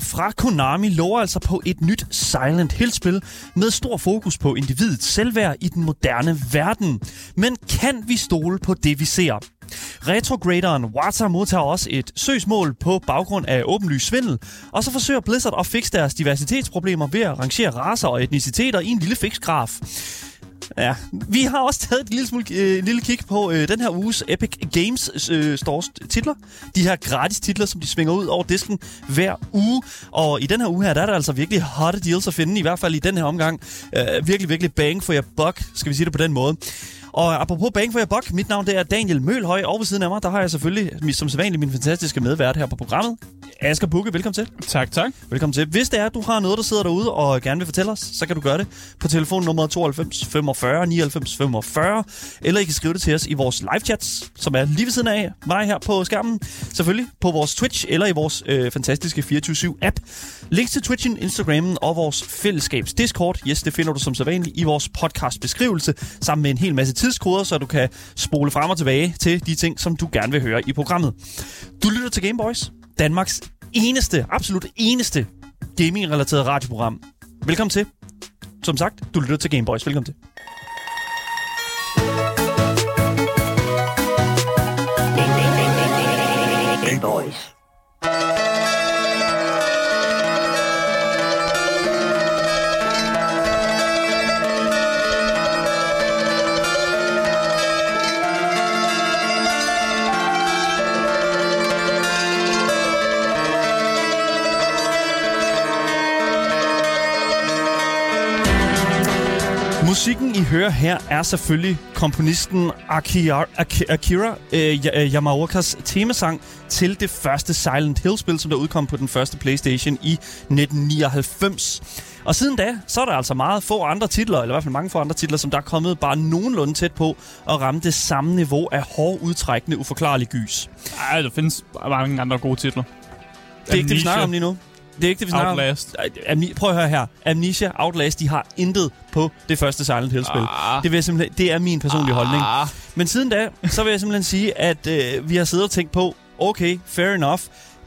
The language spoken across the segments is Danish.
fra Konami lover altså på et nyt Silent Hill-spil med stor fokus på individets selvværd i den moderne verden. Men kan vi stole på det, vi ser? Retrograderen Wata modtager også et søgsmål på baggrund af åbenlys svindel, og så forsøger Blizzard at fikse deres diversitetsproblemer ved at rangere raser og etniciteter i en lille fiksgraf. Ja, vi har også taget et lille, smule, øh, lille kig på øh, den her uges Epic Games øh, Stores titler. De her gratis titler, som de svinger ud over disken hver uge. Og i den her uge her, der er der altså virkelig hotte deals at finde, i hvert fald i den her omgang. Øh, virkelig, virkelig bang for your buck, skal vi sige det på den måde. Og apropos Bang for your buck, mit navn det er Daniel Mølhøj, og ved siden af mig, der har jeg selvfølgelig som sædvanligt min fantastiske medvært her på programmet. Asger Bukke, velkommen til. Tak, tak. Velkommen til. Hvis det er, at du har noget, der sidder derude og gerne vil fortælle os, så kan du gøre det på telefon nummer 92 45 99 45, eller I kan skrive det til os i vores live chats, som er lige ved siden af mig her på skærmen. Selvfølgelig på vores Twitch eller i vores øh, fantastiske 24-7-app. Links til Twitchen, Instagrammen og vores fællesskabs Discord, yes, det finder du som sædvanligt i vores podcast beskrivelse, sammen med en hel masse tidskoder, så du kan spole frem og tilbage til de ting, som du gerne vil høre i programmet. Du lytter til Gameboys, Danmarks eneste, absolut eneste gaming-relateret radioprogram. Velkommen til. Som sagt, du lytter til Gameboys. Velkommen til. Hører her, er selvfølgelig komponisten Akira, Ak- Akira øh, Ja- Yamaokas temasang til det første Silent Hill-spil, som der udkom på den første PlayStation i 1999. Og siden da, så er der altså meget få andre titler, eller i hvert fald mange få andre titler, som der er kommet bare nogenlunde tæt på at ramme det samme niveau af hård udtrækkende, uforklarlig gys. Ej, der findes mange andre gode titler. Det er ikke det, vi snakker om lige nu. Det er ikke det, vi snakker Outlast. om. Amni- Prøv at høre her. Amnesia, Outlast, de har intet på det første Silent Hill-spil. Ah. Det, vil jeg simpelthen, det er min personlige Ah. holdning. Men siden da, så vil jeg simpelthen sige, at øh, vi har siddet og tænkt på, okay, fair enough.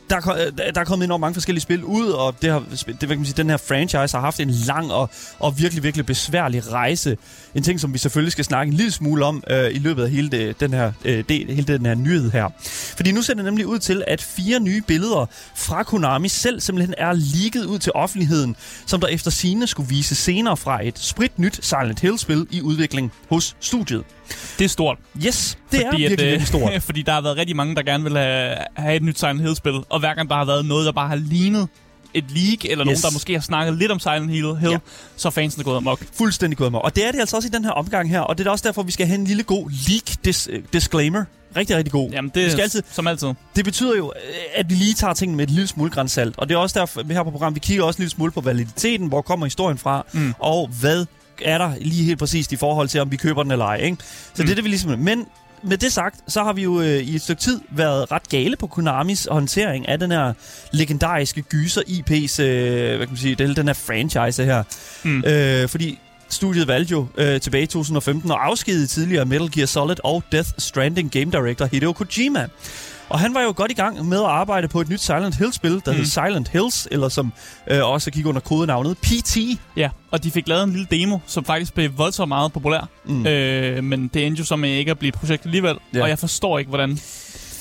Der er, øh, der er kommet enormt mange forskellige spil ud, og det har, det, hvad kan man sige, den her franchise har haft en lang og, og virkelig, virkelig besværlig rejse. En ting, som vi selvfølgelig skal snakke en lille smule om øh, i løbet af hele, det, den her, øh, det, hele den her nyhed her. Fordi nu ser det nemlig ud til, at fire nye billeder fra Konami selv simpelthen er leaget ud til offentligheden, som der efter sine skulle vise senere fra et sprit nyt Silent Hill-spil i udvikling hos studiet. Det er stort. Yes, det er Fordi virkelig, at, øh, virkelig stort. fordi der har været rigtig mange, der gerne vil have, have et nyt Silent Hill-spil. Og hver gang der har været noget, der bare har lignet et leak, eller nogen, Yes. der måske har snakket lidt om Silent Hill, Hill Ja. så er fansen gået amok. Fuldstændig gået med. Og det er det altså også i den her omgang her, og det er også derfor, vi skal have en lille god leak-disclaimer. Rigtig, rigtig god. Jamen, det Vi skal er altid- som altid. Det betyder jo, øh, at vi lige tager tingene med et lille smule grænsalt. Og det er også derfor, vi her på programmet, vi kigger også en lille smule på validiteten, hvor kommer historien fra, Mm. og hvad er der lige helt præcist i forhold til, om vi køber den eller ej. Ikke? Så mm. det er det, vi ligesom... Men med det sagt, så har vi jo øh, i et stykke tid været ret gale på Konamis håndtering af den her legendariske gyser IP's, øh, hvad kan man sige, det, den her franchise her. Mm. Øh, fordi studiet valgte jo øh, tilbage i 2015 at afskedige tidligere Metal Gear Solid og Death Stranding Game Director Hideo Kojima. Og han var jo godt i gang med at arbejde på et nyt Silent Hill-spil, der mm. hed Mm. Silent Hills, eller som øh, også gik under kodenavnet PT. Ja, og de fik lavet en lille demo, som faktisk blev voldsomt meget populær. Mm. Øh, men det endte jo så med ikke at blive et projekt alligevel. Ja. Og jeg forstår ikke, hvordan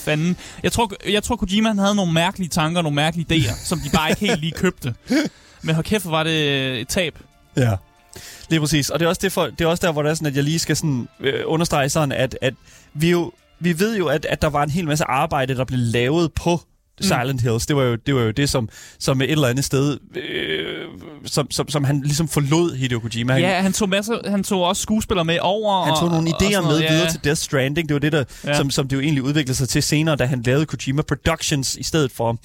fanden... Jeg tror, jeg tror Kojima han havde nogle mærkelige tanker, nogle mærkelige idéer, som de bare ikke helt lige købte. Men hold kæft, var det et tab. Ja. Lige præcis. Og det er også, det for, det er også der, hvor det er sådan, at jeg lige skal sådan, øh, understrege sådan, at, at vi jo vi ved jo, at, at der var en hel masse arbejde, der blev lavet på Silent Hills. Det var jo det, var jo det som, som et eller andet sted, øh, som, som, som han ligesom forlod Hideo Kojima. Han, Ja, han tog, masser, han tog også skuespillere med over. han tog nogle og, og idéer sådan med noget, videre ja. til Death Stranding. Det var det, der, ja. Ja. som, som det jo egentlig udviklede sig til senere, da han lavede Kojima Productions i stedet for.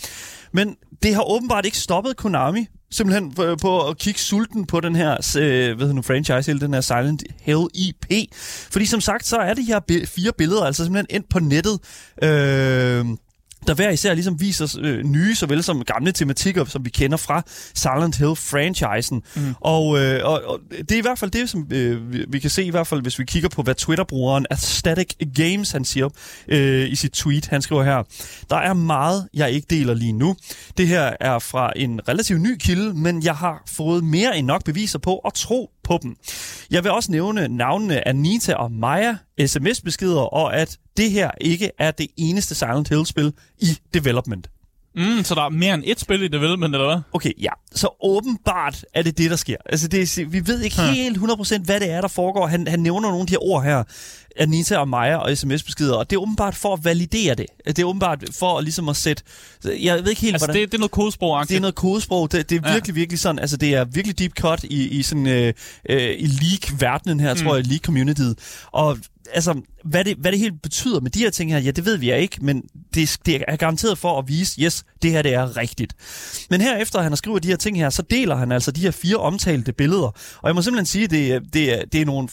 Men det har åbenbart ikke stoppet Konami simpelthen på, at kigge sulten på den her øh, hvad hedder nu, franchise, hele den her Silent Hill IP. Fordi som sagt, så er det her bi- fire billeder altså simpelthen ind på nettet. Øh, der hver især ligesom viser øh, nye, såvel som gamle tematikker, som vi kender fra Silent Hill-franchisen. Mm. Og, øh, og, og det er i hvert fald det, som øh, vi, vi kan se, i hvert fald hvis vi kigger på, hvad Twitter-brugeren Aesthetic Games, han siger øh, i sit tweet. Han skriver her, der er meget, jeg ikke deler lige nu. Det her er fra en relativt ny kilde, men jeg har fået mere end nok beviser på at tro på dem. Jeg vil også nævne navnene Anita og Maja, sms-beskeder, og at det her ikke er det eneste Silent Hill-spil i development. Mm, så der er mere end et spil i development, eller hvad? Okay, ja. Så åbenbart er det det, der sker. Altså, det er, vi ved ikke helt 100% hvad det er, der foregår. Han, han nævner nogle af de her ord her. Anita og Maja og sms-beskeder, og det er åbenbart for at validere det. Det er åbenbart for ligesom at sætte... Jeg ved ikke helt, altså, hvordan... det, det er noget kodesprog Det er noget kodesprog. Det, det er virkelig, ja. virkelig sådan... Altså, det er virkelig deep cut i, i sådan... Øh, øh, i leak-verdenen her, mm. tror jeg, leak-communityet. Og altså, hvad det, hvad det helt betyder med de her ting her, ja, det ved vi ikke, men det, det er garanteret for at vise, yes, det her det er rigtigt. Men herefter han har skrevet de her ting her, så deler han altså de her fire omtalte billeder. Og jeg må simpelthen sige, det, det, er, det er nogle,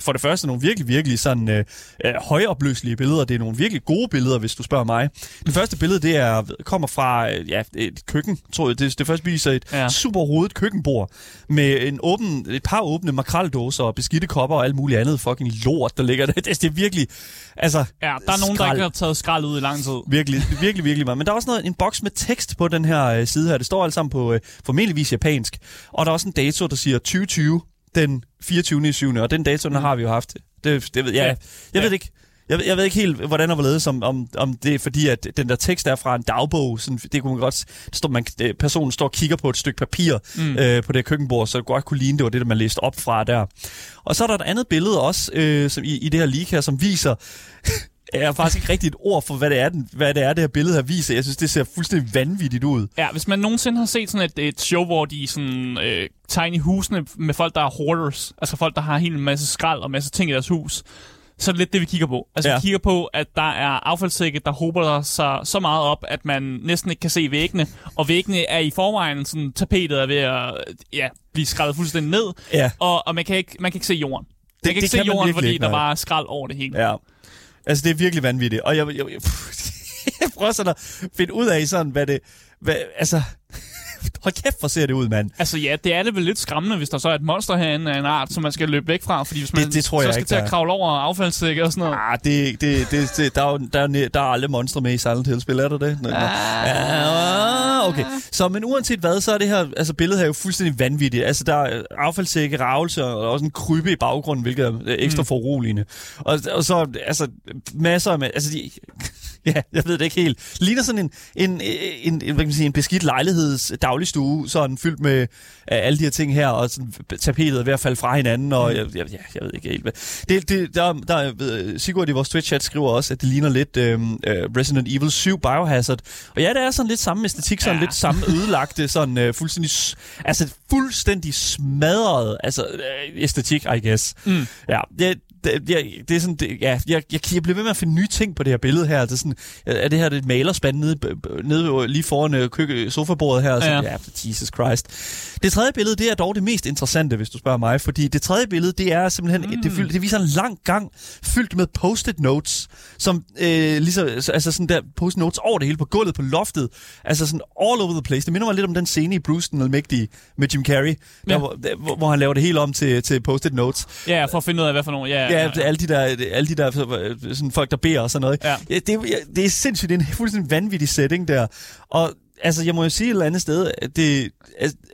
for det første nogle virkelig, virkelig sådan øh, øh, højopløselige billeder. Det er nogle virkelig gode billeder, hvis du spørger mig. Det første billede, det er, kommer fra øh, ja, et køkken, tror jeg. Det, det første viser et ja. super rodet køkkenbord med en åben, et par åbne makraldåser og beskidte kopper og alt muligt andet fucking lort, der ligger der. Det, det er virkelig, altså... Ja, der er nogen, skrald. der ikke har taget skrald ud i lang tid. Virkelig, virkelig, virkelig meget. Men der er også noget, en boks med tekst på den her øh, side her. Det står alt sammen på øh, formentligvis japansk. Og der er også en dato, der siger 2020 den 24. 7. Og den dato, den mm. har vi jo haft. Det, det ved jeg. Ja. Jeg ved ikke. Jeg, jeg ved ikke helt, hvordan var hvorledes, om, om, om det er fordi, at den der tekst er fra en dagbog. Sådan, det kunne man godt... Står, man, personen står og kigger på et stykke papir mm. øh, på det køkkenbord, så det godt kunne ligne, det var det, der man læste op fra der. Og så er der et andet billede også øh, som i, i det her leak her, som viser er faktisk ikke rigtigt et ord for, hvad det er, den, hvad det er, det her billede her viser. Jeg synes, det ser fuldstændig vanvittigt ud. Ja, hvis man nogensinde har set sådan et, et show, hvor de sådan, øh, tegner husene med folk, der er hoarders, altså folk, der har en masse skrald og masse ting i deres hus, så er det lidt det, vi kigger på. Altså, ja. vi kigger på, at der er affaldssække, der hober sig så meget op, at man næsten ikke kan se væggene. Og væggene er i forvejen sådan, tapetet er ved at ja, blive skrællet fuldstændig ned. Ja. Og, og man, kan ikke, man kan ikke se jorden. Det, man kan ikke det se kan jorden, fordi ikke, der bare er skrald over det hele. Ja. Altså, det er virkelig vanvittigt. Og jeg, jeg, jeg, jeg prøver sådan at finde ud af sådan, hvad det... Hvad, altså, Hold kæft, hvor ser det ud, mand. Altså ja, det er det vel lidt skræmmende, hvis der så er et monster herinde af en art, som man skal løbe væk fra, fordi hvis man det, det tror jeg så skal ikke, til at kravle over affaldssække og sådan noget. Ah, det, det, det, det, der, er, der, er, der er alle monstre med i Silent Hill-spil, er der det? Ah. Ah, okay. Så men uanset hvad, så er det her altså, billede her jo fuldstændig vanvittigt. Altså der er affaldssække, ravelse og også en krybe i baggrunden, hvilket er ekstra mm. foruroligende. Og, og så altså masser af... Altså, de, ja, jeg ved det ikke helt. Ligner sådan en, en, en, en, hvad kan man sige, en beskidt lejligheds dagligstue, sådan fyldt med øh, alle de her ting her, og sådan, tapetet er ved at falde fra hinanden, og jeg, jeg, jeg ved ikke helt hvad. Det, det, der, der, øh, Sigurd i vores Twitch-chat skriver også, at det ligner lidt øh, Resident Evil 7 Biohazard. Og ja, det er sådan lidt samme æstetik, sådan ja. lidt samme ødelagte, sådan øh, fuldstændig, altså fuldstændig smadret altså, øh, æstetik, I guess. Mm. Ja, det, det, jeg, det er sådan, det, ja, jeg, jeg, jeg bliver ved med at finde nye ting på det her billede her. Det er, sådan, er det her det et malerspand nede, nede lige foran øh, køkke, sofabordet her? Så, ja. ja, Jesus Christ. Det tredje billede, det er dog det mest interessante, hvis du spørger mig, fordi det tredje billede, det er simpelthen, mm. det, det viser en lang gang fyldt med post-it notes, som øh, ligesom, altså sådan der post-it notes over det hele på gulvet, på loftet, altså sådan all over the place. Det minder mig lidt om den scene i Bruce den Almægtige med Jim Carrey, ja. der, hvor, der, hvor, han laver det hele om til, til post-it notes. Ja, for at finde ud af, hvad for nogle, ja, ja, alle de der, alle de der sådan folk, der beder og sådan noget. Ja. Ja, det, det er sindssygt, det er en fuldstændig vanvittig setting der. Og altså, jeg må jo sige et eller andet sted, at det,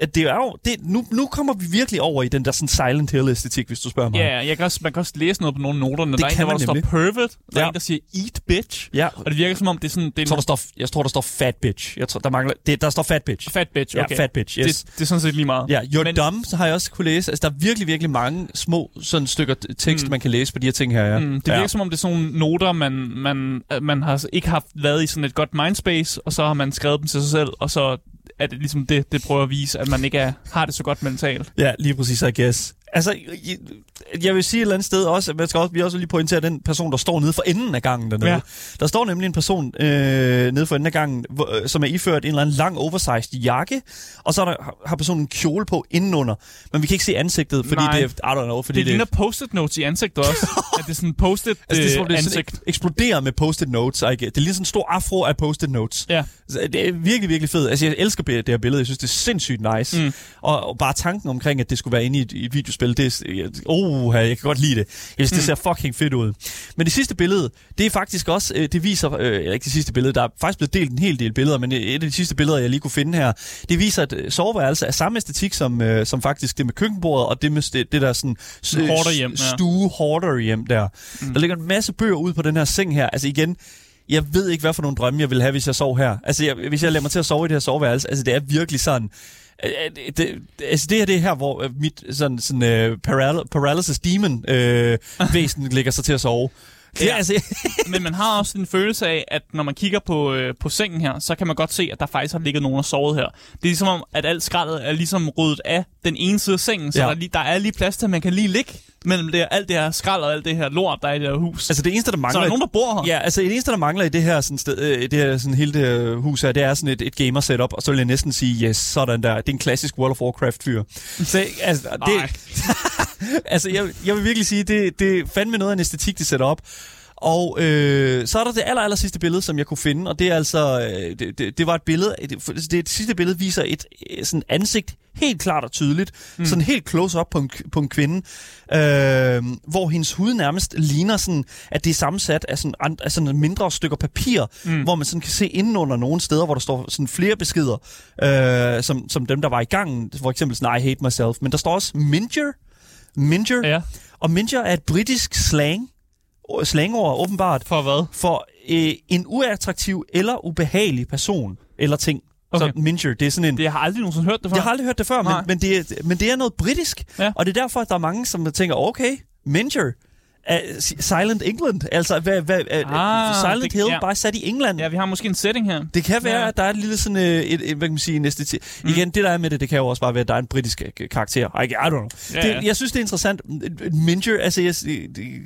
at det er jo, det, nu, nu kommer vi virkelig over i den der sådan Silent Hill-æstetik, hvis du spørger mig. Ja, jeg kan også, man kan også læse noget på nogle noter, når det der er en, der, der står pervert, der ja. er en, der siger eat bitch, ja. og det virker som om, det er sådan... Det er jeg, tror, der står, jeg tror, der står fat bitch. Jeg tror, der, mangler, det, der står fat bitch. Fat bitch, okay. Ja, fat bitch, yes. Det, det er sådan set lige meget. Ja, you're Men, dumb, så har jeg også kunne læse. Altså, der er virkelig, virkelig mange små sådan stykker tekst, mm. man kan læse på de her ting her, ja. Mm, det virker ja. som om, det er sådan nogle noter, man, man, man har ikke haft været i sådan et godt mindspace, og så har man skrevet dem til sig selv, og så er det ligesom det, det prøver at vise, at man ikke er, har det så godt mentalt. Ja, lige præcis, I guess. Altså, jeg vil sige et eller andet sted også, at man skal også, vi også lige pointere den person, der står nede for enden af gangen dernede. Ja. Der står nemlig en person øh, nede for enden af gangen, hvor, øh, som er iført en eller anden lang oversized jakke, og så er der, har personen en kjole på indenunder. Men vi kan ikke se ansigtet, fordi Nej. det er, I don't know, fordi det, det ligner post-it notes i ansigtet også. at det er sådan post-it altså, det er, som, det ansigt. Sådan, eksploderer med post-it notes. Ikke? Det er lige sådan en stor afro af post-it notes. Ja. Så det er virkelig, virkelig fedt. Altså, jeg elsker det her billede. Jeg synes, det er sindssygt nice. Mm. Og, og, bare tanken omkring, at det skulle være inde i et, i et videospil, det er, oh, jeg kan godt lide det. Jeg synes, mm. det ser fucking fedt ud. Men det sidste billede, det er faktisk også, øh, det viser, øh, ikke det sidste billede, der er faktisk blevet delt en hel del billeder, men et af de sidste billeder, jeg lige kunne finde her, det viser, at øh, soveværelse er samme æstetik som, øh, som faktisk det med køkkenbordet, og det med det, det der sådan øh, hjem, ja. stue hoarder hjem der. Mm. Der ligger en masse bøger ud på den her seng her. Altså igen, jeg ved ikke, hvad for nogle drømme jeg vil have, hvis jeg sov her. Altså, jeg, hvis jeg lader mig til at sove i det her soveværelse, altså det er virkelig sådan... Øh, øh, det, altså det her det er her, hvor øh, mit sådan, sådan uh, paral- paralysis demon øh, væsen ligger sig til at sove. Det, ja. altså, Men man har også en følelse af, at når man kigger på, øh, på sengen her, så kan man godt se, at der faktisk har ligget nogen og sovet her. Det er ligesom om, at alt skraldet er ligesom ryddet af den ene side af sengen, så ja. der, lige, der er lige plads til, at man kan lige ligge mellem det, alt det her skrald og alt det her lort, der er i det her hus. Altså det eneste, der mangler... Så er der nogen, der bor her? Ja, altså det eneste, der mangler i det her, sådan, sted, øh, det her sådan, hele det her hus her, det er sådan et, et gamer setup, og så vil jeg næsten sige, yes, sådan der. Det er en klassisk World of Warcraft-fyr. Så altså, det, altså jeg, jeg vil virkelig sige, det, det er fandme noget af en æstetik, de sætter op. Og øh, så er der det aller, aller sidste billede, som jeg kunne finde, og det er altså, øh, det, det, det var et billede, det, det, sidste billede viser et øh, sådan ansigt, helt klart og tydeligt, mm. sådan helt close up på en, på en kvinde, øh, hvor hendes hud nærmest ligner sådan, at det er sammensat af sådan, af sådan mindre stykker papir, mm. hvor man sådan kan se indenunder nogle steder, hvor der står sådan flere beskeder, øh, som, som dem, der var i gangen, for eksempel sådan, I hate myself, men der står også Minger, Minger, ja. og Minger er et britisk slang, slangord, åbenbart. For hvad? For øh, en uattraktiv eller ubehagelig person eller ting. Okay. Så Minger, det er sådan en... Det, jeg har aldrig nogensinde hørt det før. Jeg har aldrig hørt det før, men, men, det er, men det er noget britisk. Ja. Og det er derfor, at der er mange, som tænker, okay, Minger, Uh, Silent England, altså hvad, hvad, ah, Silent det, Hill, ja. bare sat i England. Ja, vi har måske en setting her. Det kan være, ja. at der er et lille sådan, et, et, et hvad kan man sige, næste mm. Igen, det der er med det, det kan jo også bare være, at der er en britisk øh, karakter. I, I don't know. Ja, det, ja. Jeg synes, det er interessant. Minger, altså, jeg,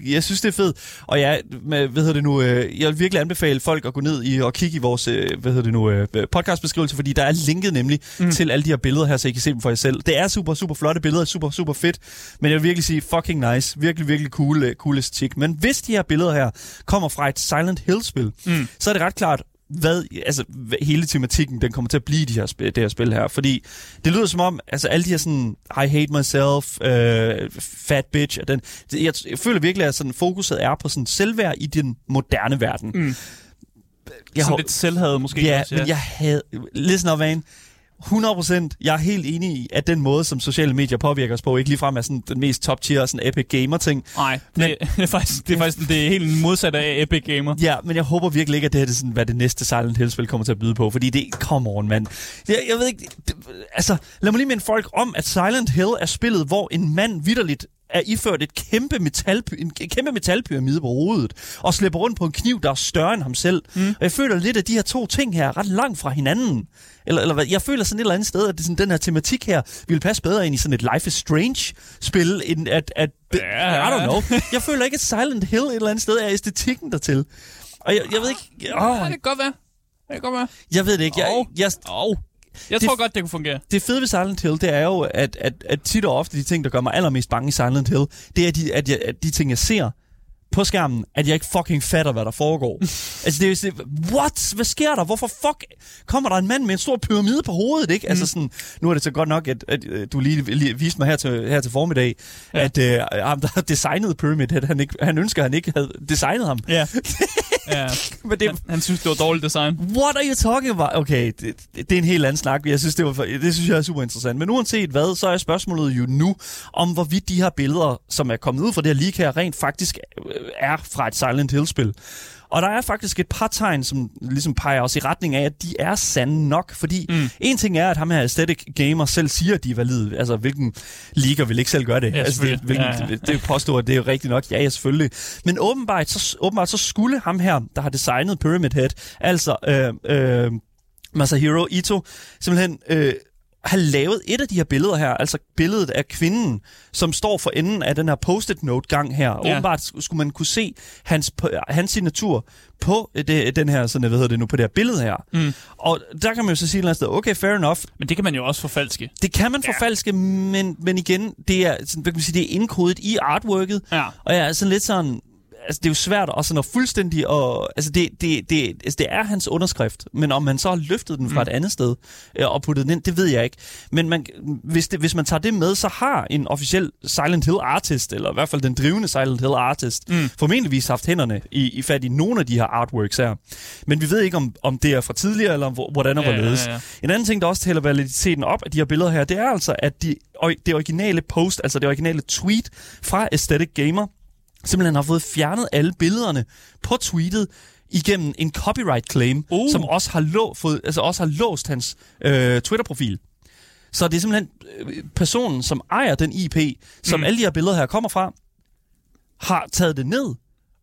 jeg synes, det er fedt. Og ja, med, hvad hedder det nu, øh, jeg vil virkelig anbefale folk at gå ned i og kigge i vores, hvad hedder det nu, podcastbeskrivelse, fordi der er linket nemlig mm. til alle de her billeder her, så I kan se dem for jer selv. Det er super, super flotte billeder, super, super fedt. Men jeg vil virkelig sige, fucking nice. Virkelig, virkelig cool, cool æstetik. Men hvis de her billeder her kommer fra et Silent Hill-spil, mm. så er det ret klart, hvad, altså, hvad hele tematikken den kommer til at blive de her, det her spil her. Fordi det lyder som om, altså alle de her sådan, I hate myself, uh, fat bitch, og den, jeg, jeg føler virkelig, at sådan, fokuset er på sådan selvværd i den moderne verden. Mm. Jeg sådan lidt selvhad måske. Ja, også, ja, men jeg havde... Listen up, Van. 100%. Jeg er helt enig i, at den måde, som sociale medier påvirker os på, ikke ligefrem er sådan den mest top-tier sådan epic gamer-ting. Nej, det, men, det, er faktisk, det er faktisk det er helt modsat af epic gamer. Ja, men jeg håber virkelig ikke, at det her er sådan, hvad det næste Silent Hill-spil kommer til at byde på, fordi det come on, mand. Jeg, jeg ved ikke, det, altså, lad mig lige minde folk om, at Silent Hill er spillet, hvor en mand vidderligt er iført et kæmpe metal, en kæmpe metalpyramide på hovedet, og slipper rundt på en kniv, der er større end ham selv. Mm. Og jeg føler lidt, at de her to ting her er ret langt fra hinanden. Eller, eller? Jeg føler sådan et eller andet sted, at det, sådan, den her tematik her ville passe bedre ind i sådan et Life is Strange-spil, end at... at ja. I don't know. Jeg føler ikke, at Silent Hill et eller andet sted er æstetikken dertil. Og jeg, jeg ved ikke... Oh. Ja, det kan godt være. Det kan godt være. Jeg ved det ikke. Jeg, oh. jeg, oh. Jeg det, tror godt, det kunne fungere. Det fede ved Silent Hill, det er jo, at, at, at tit og ofte de ting, der gør mig allermest bange i Silent Hill, det er, de, at, jeg, at de ting, jeg ser, på skærmen, at jeg ikke fucking fatter, hvad der foregår. altså, det er jo what? Hvad sker der? Hvorfor fuck kommer der en mand med en stor pyramide på hovedet, ikke? Altså mm. Altså sådan, nu er det så godt nok, at, at, at du lige, lige viste mig her til, her til formiddag, ja. at uh, ham, der har designet Pyramid, at han, ikke, han ønsker, at han ikke havde designet ham. Ja. ja. Men det, han, han, synes, det var dårligt design. What are you talking about? Okay, det, det er en helt anden snak. Jeg synes, det, var, det synes jeg er super interessant. Men uanset hvad, så er spørgsmålet jo nu, om hvorvidt de her billeder, som er kommet ud fra det her leak her, rent faktisk øh, er fra et Silent Hill-spil. Og der er faktisk et par tegn, som ligesom peger os i retning af, at de er sande nok. Fordi mm. en ting er, at ham her Aesthetic Gamer selv siger, at de er valide. Altså, hvilken liga vil ikke selv gøre det? Ja, altså, det, hvilken, ja, ja. det påstår, at det er rigtigt nok. Ja, ja, selvfølgelig. Men åbenbart så, åbenbart så skulle ham her, der har designet Pyramid Head, altså øh, øh, Masahiro Ito, simpelthen... Øh, have lavet et af de her billeder her, altså billedet af kvinden, som står for enden af den her post-it note-gang her. Ja. Åbenbart skulle man kunne se hans, hans signatur på det, den her, sådan, hvad hedder det nu, på det her billede her. Mm. Og der kan man jo så sige et eller andet sted, okay, fair enough. Men det kan man jo også forfalske. Det kan man forfalske, ja. men, men igen, det er, sådan, hvad kan man sige, det er indkodet i artworket. Ja. Og jeg er sådan lidt sådan, altså, det er jo svært også at fuldstændig... Og, altså, det, det, det, altså, det er hans underskrift, men om man så har løftet den fra mm. et andet sted øh, og puttet den ind, det ved jeg ikke. Men man, hvis, det, hvis man tager det med, så har en officiel Silent Hill artist, eller i hvert fald den drivende Silent Hill artist, mm. formentlig haft hænderne i, i fat i nogle af de her artworks her. Men vi ved ikke, om, om det er fra tidligere, eller hvordan og hvorledes. Ja, ja, ja. En anden ting, der også tæller validiteten op af de her billeder her, det er altså, at de, det originale post, altså det originale tweet fra Aesthetic Gamer, simpelthen har fået fjernet alle billederne på tweetet igennem en copyright claim, uh. som også har, lå, fået, altså også har låst hans øh, Twitter-profil. Så det er simpelthen øh, personen, som ejer den IP, som mm. alle de her billeder her kommer fra, har taget det ned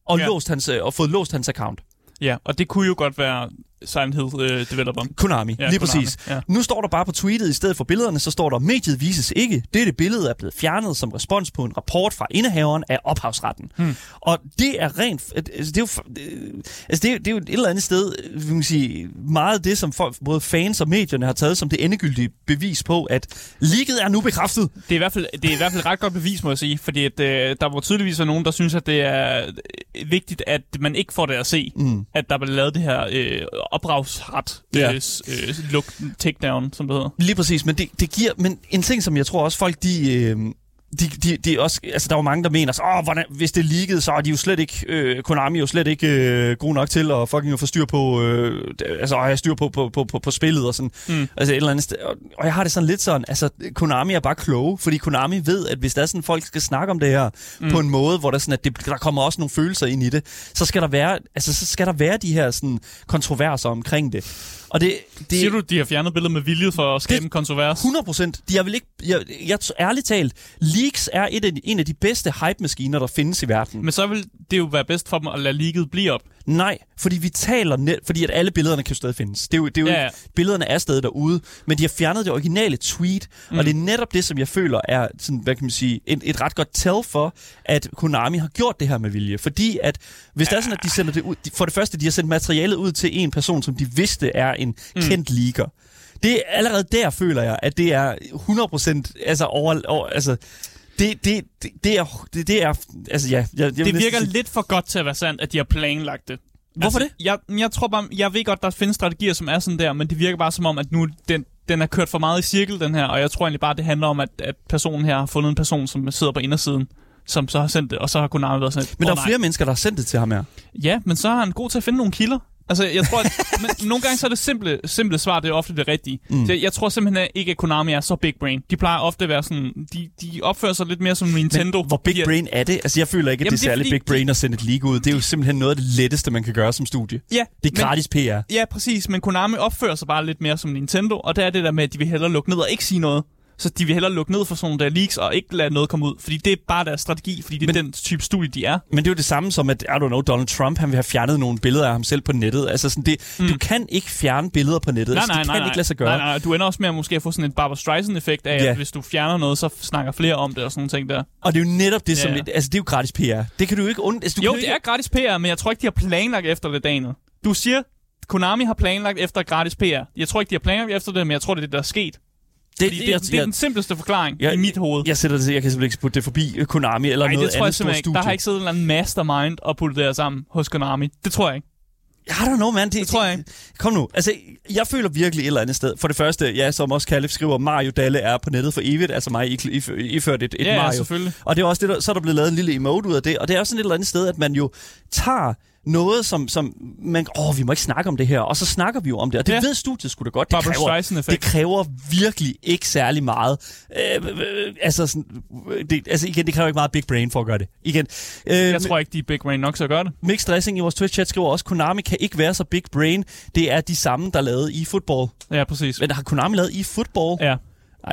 og, ja. låst hans, øh, og fået låst hans account. Ja, og det kunne jo godt være Silent Hill uh, developer. Konami, ja, lige Konami, præcis. Ja. Nu står der bare på tweetet, i stedet for billederne, så står der, mediet vises ikke. Dette billede er blevet fjernet som respons på en rapport fra indehaveren af ophavsretten. Hmm. Og det er rent... Altså, det er jo, altså, det er, det er jo et eller andet sted, vi kan sige, meget det, som folk, både fans og medierne har taget som det endegyldige bevis på, at ligget er nu bekræftet. Det er i hvert fald, det er i hvert fald et ret godt bevis, må jeg sige, fordi at, øh, der var tydeligvis nogen, der synes, at det er vigtigt, at man ikke får det at se, mm. at der blev lavet det her øh, opdragsret ja. øh, øh, look, takedown, som det hedder. Lige præcis, men det, det giver, men en ting, som jeg tror også folk, de, øh, de, de, de også, altså der var mange, der mener, så, Åh, hvordan, hvis det leakede, så er de jo slet ikke, øh, Konami jo slet ikke øh, god nok til at fucking få styr på, øh, altså at have styr på, på, på, på, på spillet og sådan. Mm. Altså et eller andet sted. Og jeg har det sådan lidt sådan, altså Konami er bare kloge, fordi Konami ved, at hvis der er sådan, folk skal snakke om det her mm. på en måde, hvor der sådan, at det, der kommer også nogle følelser ind i det, så skal der være, altså så skal der være de her sådan kontroverser omkring det. Og det, det, Siger du, de har fjernet billedet med vilje for at skabe det, en kontrovers? 100 procent. De har vel ikke... Jeg, jeg, ærligt talt, leaks er et af en af de bedste hype-maskiner, der findes i verden. Men så vil det jo være bedst for dem at lade leaket blive op. Nej, fordi vi taler net, fordi at alle billederne kan jo stadig findes. Det er jo, det er jo ja, ja. billederne er stadig derude, men de har fjernet det originale tweet, mm. og det er netop det, som jeg føler er sådan, hvad kan man sige, et, et ret godt tell for, at Konami har gjort det her med vilje. Fordi at, hvis ja. det er sådan, at de sender det ud, for det første, de har sendt materialet ud til en person, som de vidste er en mm. kendt leaker. Det er allerede der, føler jeg, at det er 100% altså over, over altså, det, det, det, det, er, det, det er, altså ja. Jeg, jeg det virker sige... lidt for godt til at være sandt, at de har planlagt det. Hvorfor altså, det? Jeg, jeg tror bare, jeg ved godt, der findes strategier, som er sådan der, men det virker bare som om, at nu den, den er kørt for meget i cirkel, den her, og jeg tror egentlig bare, det handler om, at, at personen her har fundet en person, som sidder på indersiden som så har sendt det, og så har Konami været sådan Men der er flere mennesker, der har sendt det til ham her. Ja, men så har han god til at finde nogle kilder. Altså, jeg tror, at men nogle gange så er det simple, simple svar, det er ofte det rigtige. Mm. Så jeg tror simpelthen ikke, at Konami er så big brain. De plejer ofte at være sådan, de, de opfører sig lidt mere som Nintendo. Men hvor big brain er det? Altså, jeg føler ikke, at Jamen, det er særlig big brain at sende et league ud. Det er jo simpelthen noget af det letteste, man kan gøre som studie. Ja. Det er gratis men, PR. Ja, præcis. Men Konami opfører sig bare lidt mere som Nintendo, og det er det der med, at de vil hellere lukke ned og ikke sige noget. Så de vil hellere lukke ned for sådan nogle der leaks og ikke lade noget komme ud. Fordi det er bare deres strategi, fordi det men, er den type studie, de er. Men det er jo det samme som, at I don't know, Donald Trump han vil have fjernet nogle billeder af ham selv på nettet. Altså sådan, det, mm. du kan ikke fjerne billeder på nettet. Nej, altså, nej, det nej, kan nej, ikke lade sig gøre. Nej, nej, du ender også med at måske få sådan en Barbara Streisand-effekt af, ja. at hvis du fjerner noget, så snakker flere om det og sådan ting der. Og det er jo netop det, som... Ja. Altså, det er jo gratis PR. Det kan du ikke und... Altså, du jo, det ikke... er gratis PR, men jeg tror ikke, de har planlagt efter det, Daniel. Du siger, Konami har planlagt efter gratis PR. Jeg tror ikke, de har planlagt efter det, men jeg tror, det er det, der er sket. Det, det, det, det er den simpleste forklaring jeg, i mit hoved. Jeg, sætter det, jeg kan simpelthen ikke putte det forbi Konami eller Ej, noget det tror andet jeg ikke. Der har ikke siddet en eller anden mastermind og puttet det her sammen hos Konami. Det tror jeg ikke. I don't know, man. Det, det tror jeg ikke. Kom nu. Altså, jeg føler virkelig et eller andet sted. For det første, ja, som også Kalif skriver, Mario Dalle er på nettet for evigt. Altså mig iført et, et ja, Mario. Ja, selvfølgelig. Og det er også det, der, så er der blevet lavet en lille emote ud af det. Og det er også sådan et eller andet sted, at man jo tager noget, som, som man, åh, vi må ikke snakke om det her, og så snakker vi jo om det, og det ja. ved studiet sgu da godt. Det kræver, det kræver virkelig ikke særlig meget. Øh, øh, øh, altså, sådan, det, altså igen, det kræver ikke meget big brain for at gøre det. Igen, øh, jeg tror ikke, de er big brain nok at gøre det. Mix Dressing i vores Twitch-chat skriver også, Konami kan ikke være så big brain. Det er de samme, der lavede i football. Ja, præcis. Men har Konami lavet i football? Ja.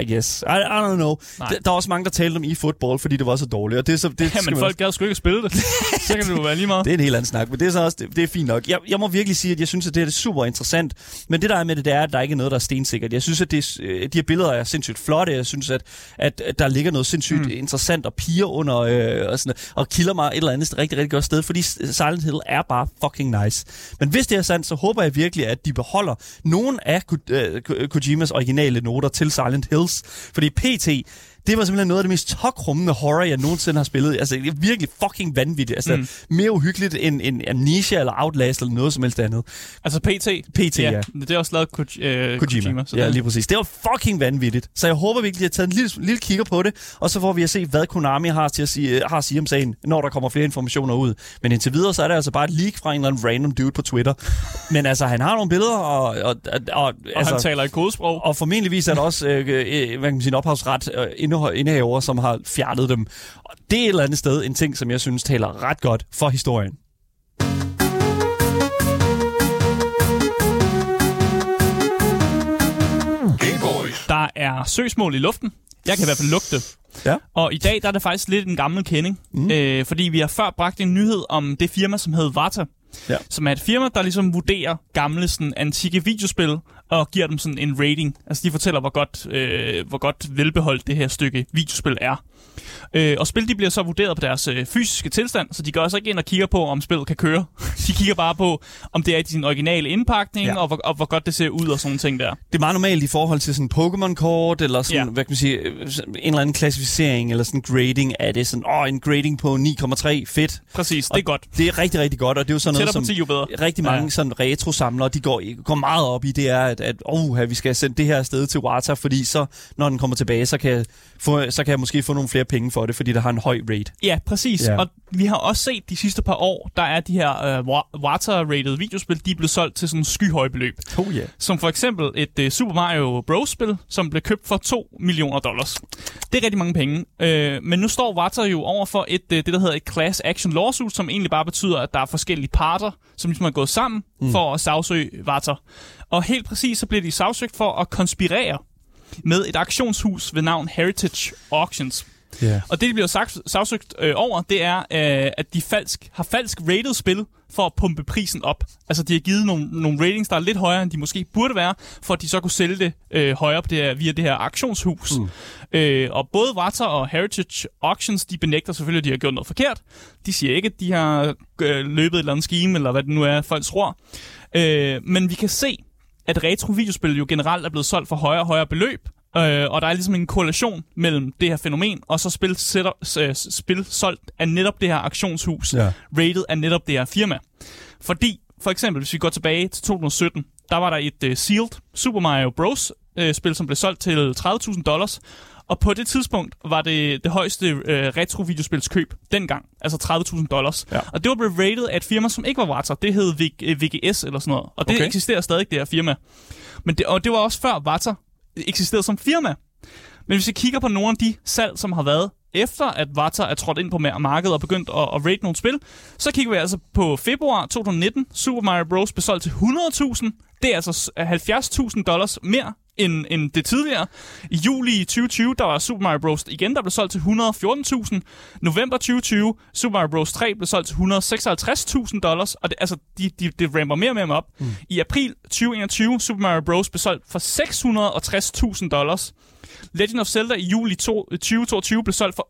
I guess. I, I don't know. D- der er også mange, der talte om e-football, fordi det var så dårligt. Og det er så, det ja, men folk gad sgu ikke spille det. så kan det jo være lige meget. Det er en helt anden snak, men det er så også, det, det er fint nok. Jeg, jeg må virkelig sige, at jeg synes, at det er super interessant. Men det der er med det, det er, at der ikke er noget, der er stensikkert. Jeg synes, at det, øh, de her billeder er sindssygt flotte. Jeg synes, at, at, at der ligger noget sindssygt mm. interessant og piger under øh, og, sådan, og kilder mig et eller andet rigtig, rigtig godt sted, fordi Silent Hill er bare fucking nice. Men hvis det er sandt, så håber jeg virkelig, at de beholder nogle af Ko- øh, Kojimas originale noter til Silent Hills. Fordi PT, det var simpelthen noget af det mest tokrummende horror, jeg nogensinde har spillet. Altså, det er virkelig fucking vanvittigt. Altså, mm. mere uhyggeligt end, end Amnesia eller Outlast eller noget som helst andet. Altså PT? PT, ja. ja. Det er også lavet Ko- øh, Kojima. Kojima så ja, lige præcis. Det var fucking vanvittigt. Så jeg håber virkelig, at jeg har taget en lille, lille kigger på det, og så får vi at se, hvad Konami har, til at sige, har at sige om sagen, når der kommer flere informationer ud. Men indtil videre, så er det altså bare et leak fra en eller anden random dude på Twitter. Men altså, han har nogle billeder, og... Og, og, og, og altså, han taler i kodesprog. Og formentligvis er der også, øh, øh, hvad kan man sige, en ophavsret øh, indehaver, som har fjernet dem. Og det er et eller andet sted en ting, som jeg synes taler ret godt for historien. Der er søgsmål i luften. Jeg kan i hvert fald lugte. Ja. Og i dag der er det faktisk lidt en gammel kending, mm. øh, fordi vi har før bragt en nyhed om det firma, som hedder Vata, ja. som er et firma, der ligesom vurderer gamle sådan, antikke videospil og giver dem sådan en rating. Altså de fortæller, hvor godt, øh, hvor godt velbeholdt det her stykke videospil er. Øh, og spil de bliver så vurderet på deres øh, fysiske tilstand, så de går også ikke ind og kigger på, om spillet kan køre. de kigger bare på, om det er i sin originale indpakning, ja. og, hvor, og hvor godt det ser ud og sådan ting der. Det er meget normalt i forhold til sådan Pokémon-kort, eller sådan, ja. hvad kan man sige, en eller anden klassificering, eller sådan grading af det. Sådan, åh, en grading på 9,3, fedt. Præcis, det er godt. Det er rigtig, rigtig godt, og det er jo sådan noget, som 10, jo bedre. rigtig mange ja. sådan retro-samlere, de går, går meget op i, det er, at, at oh, vi skal sende det her afsted til Wata, fordi så, når den kommer tilbage, så kan, få, så kan jeg måske få nogle flere penge for det, fordi der har en høj rate. Ja, præcis. Ja. Og vi har også set de sidste par år, der er de her uh, water-rated videospil, de er blevet solgt til sådan skyhøje beløb. Oh yeah. Som for eksempel et uh, Super Mario Bros-spil, som blev købt for 2 millioner dollars. Det er rigtig mange penge. Uh, men nu står Water jo over for et, uh, det, der hedder et class action lawsuit, som egentlig bare betyder, at der er forskellige parter, som ligesom er gået sammen mm. for at sagsøge Water. Og helt præcis så bliver de sagsøgt for at konspirere med et auktionshus ved navn Heritage Auctions. Yeah. Og det, de bliver sagsøgt øh, over, det er, øh, at de falsk, har falsk rated spil for at pumpe prisen op. Altså, de har givet nogle, nogle ratings, der er lidt højere, end de måske burde være, for at de så kunne sælge det øh, højere på det her, via det her auktionshus. Mm. Øh, og både Water og Heritage Auctions, de benægter selvfølgelig, at de har gjort noget forkert. De siger ikke, at de har øh, løbet et eller andet scheme, eller hvad det nu er, folk tror. Øh, men vi kan se, at retro-videospil jo generelt er blevet solgt for højere og højere beløb, Øh, og der er ligesom en korrelation mellem det her fænomen, og så spil, sætter, øh, spil solgt af netop det her aktionshus, ja. rated af netop det her firma. Fordi, for eksempel, hvis vi går tilbage til 2017, der var der et uh, sealed Super Mario Bros. Uh, spil, som blev solgt til 30.000 dollars, og på det tidspunkt var det det højeste uh, retro-videospilskøb dengang, altså 30.000 dollars. Ja. Og det var blevet rated af et firma, som ikke var Warta. Det hed VGS eller sådan noget. Og det okay. eksisterer stadig, det her firma. Men det, og det var også før Warta eksisteret som firma. Men hvis vi kigger på nogle af de salg, som har været efter at Vata er trådt ind på markedet og begyndt at, at rate nogle spil, så kigger vi altså på februar 2019. Super Mario Bros. blev solgt til 100.000. Det er altså 70.000 dollars mere end, end det tidligere. I juli 2020, der var Super Mario Bros. igen, der blev solgt til 114.000. November 2020, Super Mario Bros. 3 blev solgt til 156.000 dollars, og det, altså, de, de, de ramper mere og mere op. Mm. I april 2021, Super Mario Bros. blev solgt for 660.000 dollars. Legend of Zelda i juli 2022 blev solgt for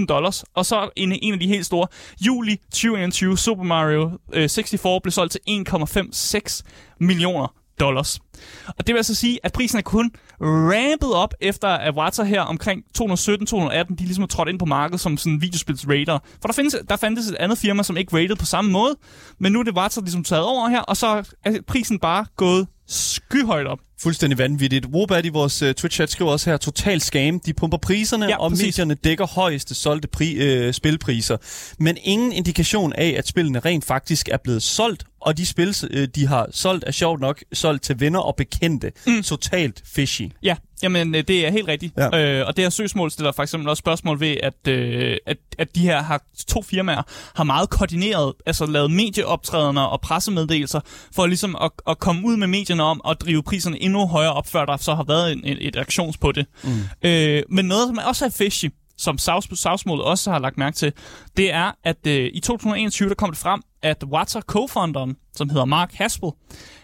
870.000 dollars, og så en, en af de helt store, juli 2021, Super Mario øh, 64 blev solgt til 1,56 millioner dollars. Og det vil altså sige, at prisen er kun rampet op efter Avatar her omkring 2017-2018, de ligesom er trådt ind på markedet som sådan videospils raider. For der, findes, der fandtes et andet firma, som ikke rated på samme måde, men nu er det Avatar ligesom taget over her, og så er prisen bare gået skyhøjt op. Fuldstændig vanvittigt. Wobat i vores uh, Twitch-chat skriver også her, total scam. De pumper priserne, ja, og præcis. medierne dækker højeste solgte pri- uh, spilpriser. Men ingen indikation af, at spillene rent faktisk er blevet solgt og de spil, øh, de har solgt, er sjovt nok solgt til venner og bekendte. Mm. Totalt fishy. Ja, jamen øh, det er helt rigtigt. Ja. Øh, og det her søgsmål stiller for eksempel også spørgsmål ved, at, øh, at, at de her har, to firmaer har meget koordineret, altså lavet medieoptrædener og pressemeddelelser, for ligesom at, at komme ud med medierne om at drive priserne endnu højere op, før der så har været en, et, et aktions på det. Mm. Øh, men noget, som også er fishy, som savsmålet også har lagt mærke til, det er, at øh, i 2021 der kom det frem, at Water co-founderen, som hedder Mark Haspel,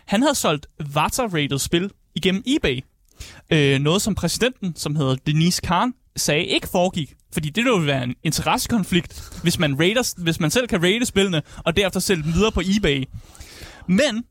han havde solgt Water-rated spil igennem eBay. Øh, noget som præsidenten, som hedder Denise Khan, sagde ikke foregik. Fordi det ville være en interessekonflikt, hvis man, rater, hvis man selv kan rate spillene, og derefter sælge dem videre på eBay. Men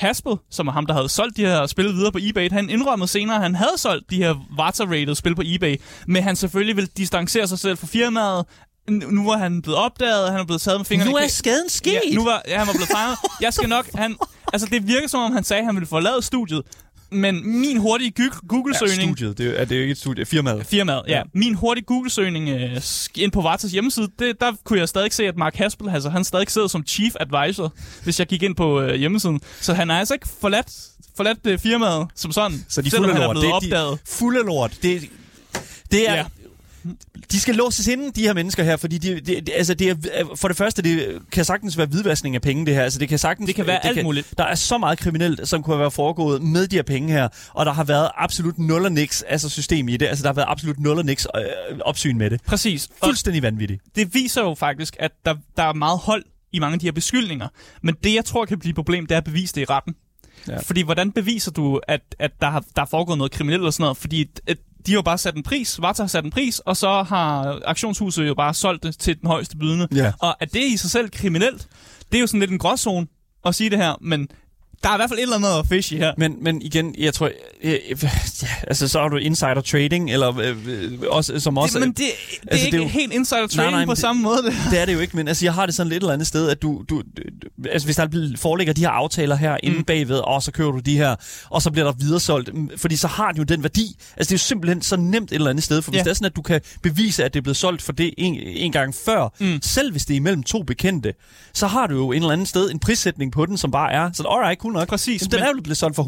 Haspel, som er ham, der havde solgt de her spil videre på eBay, han indrømmede senere, at han havde solgt de her Vata-rated spil på eBay, men han selvfølgelig vil distancere sig selv fra firmaet, nu var han blevet opdaget, han er blevet taget med fingrene. Nu er skaden sket. Ja, nu var ja, han var blevet fanget. Jeg skal nok, han, altså det virker som om han sagde, at han ville forlade studiet, men min hurtige Google-søgning... Ja, studiet. Det er, det er jo ikke et studie. Firmaet. Firmaet, ja. ja. Min hurtige Google-søgning uh, ind på Vartas hjemmeside, det, der kunne jeg stadig se, at Mark Haspel, altså, han stadig sidder som chief advisor, hvis jeg gik ind på uh, hjemmesiden. Så han er altså ikke forladt, forladt uh, firmaet som sådan, så de er blevet det, opdaget. De fulde lort. Det, det er, ja. De skal låses inde, de her mennesker her, fordi de, de, de, altså det er, for det første, det kan sagtens være hvidvaskning af penge, det her. Altså det kan sagtens... Det kan være det alt kan, muligt. Der er så meget kriminelt, som kunne være foregået med de her penge her, og der har været absolut nul og niks altså system i det. Altså der har været absolut nul og niks øh, opsyn med det. Præcis. Fuldstændig vanvittigt. Det viser jo faktisk, at der, der er meget hold i mange af de her beskyldninger. Men det, jeg tror kan blive et problem, det er at bevise det i retten. Ja. Fordi hvordan beviser du, at, at der, har, der er foregået noget kriminelt eller sådan noget? Fordi at, de har jo bare sat en pris, Vata har sat en pris, og så har auktionshuset jo bare solgt det til den højeste bydende. Ja. Og at det i sig selv kriminelt, det er jo sådan lidt en gråzone at sige det her, men der er i hvert fald et eller andet fishy her. Men, men igen, jeg tror, øh, øh, ja, altså så har du insider trading, eller øh, øh også, som også... Det, men det, det altså, er ikke det er jo, helt insider trading nej, nej, på det, samme måde. Det, det er det jo ikke, men altså, jeg har det sådan lidt eller andet sted, at du, du, du altså hvis der foreligger de her aftaler her mm. inde bagved, og så kører du de her, og så bliver der videresolgt, mm, fordi så har det jo den værdi. Altså det er jo simpelthen så nemt et eller andet sted, for hvis ja. det er sådan, at du kan bevise, at det er blevet solgt for det en, en gang før, mm. selv hvis det er imellem to bekendte, så har du jo en eller anden sted en prissætning på den, som bare er sådan, alright, cool nok. Præcis. Jamen, den er jo blevet solgt for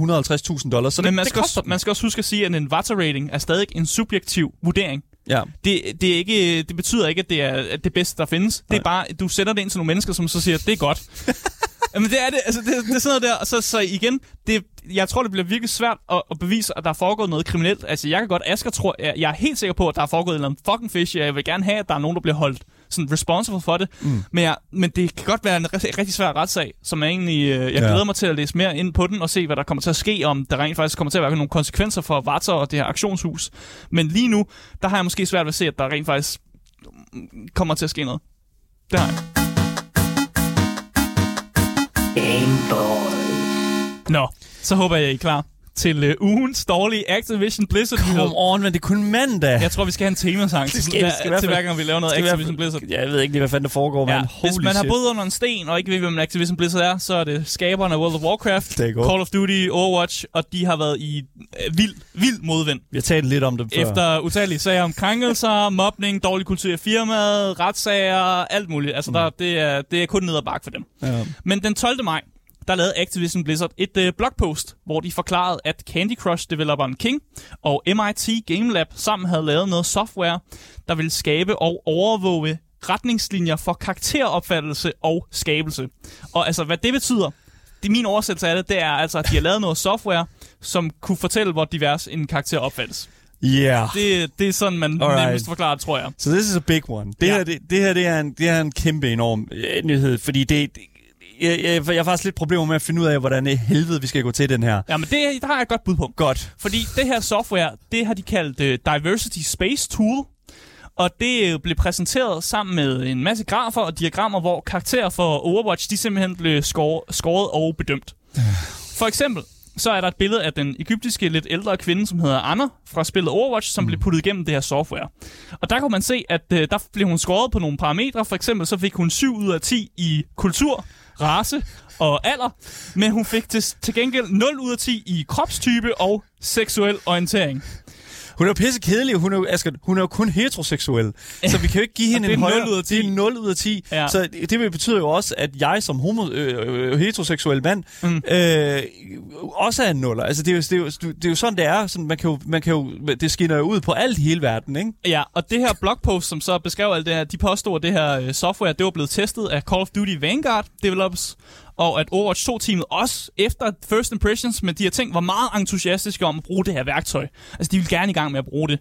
150.000 dollars, så men det, man, det skal også, man skal også huske at sige, at en Vata-rating er stadig en subjektiv vurdering. Ja. Det, det, er ikke, det betyder ikke, at det er det bedste, der findes. Nej. Det er bare, du sætter det ind til nogle mennesker, som så siger, det er godt. Jamen det er det, altså det, det er sådan noget der, og så, så igen, det, jeg tror, det bliver virkelig svært at, at bevise, at der er foregået noget kriminelt. Altså jeg kan godt, Asger tror, jeg, jeg er helt sikker på, at der er foregået en eller anden fucking fish, jeg vil gerne have, at der er nogen, der bliver holdt sådan responsible for det. Mm. Men, jeg, men det kan godt være en rigtig, rigtig svær retssag, som jeg egentlig, øh, jeg glæder ja. mig til at læse mere ind på den og se, hvad der kommer til at ske, om der rent faktisk kommer til at være nogle konsekvenser for Vata og det her aktionshus. Men lige nu, der har jeg måske svært ved at se, at der rent faktisk kommer til at ske noget. Det har jeg. Nå, så håber jeg, I er klar til uh, ugens dårlige Activision Blizzard Come on, men det er kun mandag. Jeg tror, vi skal have en temasang det skal, til, skal til hver gang, vi laver noget Activision Blizzard. Jeg ved ikke lige, hvad fanden der foregår, ja, Hvis man har boet under en sten og ikke ved, hvem Activision Blizzard er, så er det skaberne af World of Warcraft, Call of Duty, Overwatch, og de har været i uh, vild, vild modvind. Vi har talt lidt om dem før. Efter utallige sager om krænkelser, mobning, dårlig kultur i firmaet, retssager, alt muligt. Altså, mm. der, det, er, det er kun ned ad bakke for dem. Ja. Men den 12. maj, der lavede Activision Blizzard et øh, blogpost, hvor de forklarede, at Candy Crush-developeren King og MIT Game Lab sammen havde lavet noget software, der ville skabe og overvåge retningslinjer for karakteropfattelse og skabelse. Og altså, hvad det betyder, det min oversættelse af det, det er altså, at de har lavet noget software, som kunne fortælle, hvor divers en karakter opfattes. Yeah. Det, det er sådan, man Alright. nemmest forklarer, tror jeg. Så so this is a big one. Det, ja. her, det, det her det er, en, det er en kæmpe enorm øh, nyhed, fordi det, jeg, jeg, jeg har faktisk lidt problemer med at finde ud af, hvordan i helvede vi skal gå til den her. Ja, men det, der har jeg et godt bud på. Godt. Fordi det her software, det har de kaldt uh, Diversity Space Tool. Og det øh, blev præsenteret sammen med en masse grafer og diagrammer, hvor karakterer for Overwatch, de simpelthen blev skåret og bedømt. For eksempel, så er der et billede af den egyptiske, lidt ældre kvinde, som hedder Anna fra spillet Overwatch, som mm. blev puttet igennem det her software. Og der kunne man se, at uh, der blev hun skåret på nogle parametre. For eksempel så fik hun 7 ud af 10 i kultur, race og alder, men hun fik til, til gengæld 0 ud af 10 i kropstype og seksuel orientering. Hun er jo pisse kedelig, hun er jo, Asger, hun er jo kun heteroseksuel. Så vi kan jo ikke give hende en 0 højere... ud af 10. Det er 0 ud af 10. Ja. Så det vil betyder jo også, at jeg som homo, øh, øh, heteroseksuel mand, mm. øh, også er en nuller. Altså, det er, jo, det, er jo, det er jo sådan, det er. Sådan, man kan jo, man kan jo, det skinner jo ud på alt i hele verden, ikke? Ja, og det her blogpost, som så beskrev alt det her, de påstod, at det her øh, software, det var blevet testet af Call of Duty Vanguard Developers, og at Overwatch 2-teamet også efter First Impressions med de her ting, var meget entusiastiske om at bruge det her værktøj. Altså, de ville gerne i gang med at bruge det.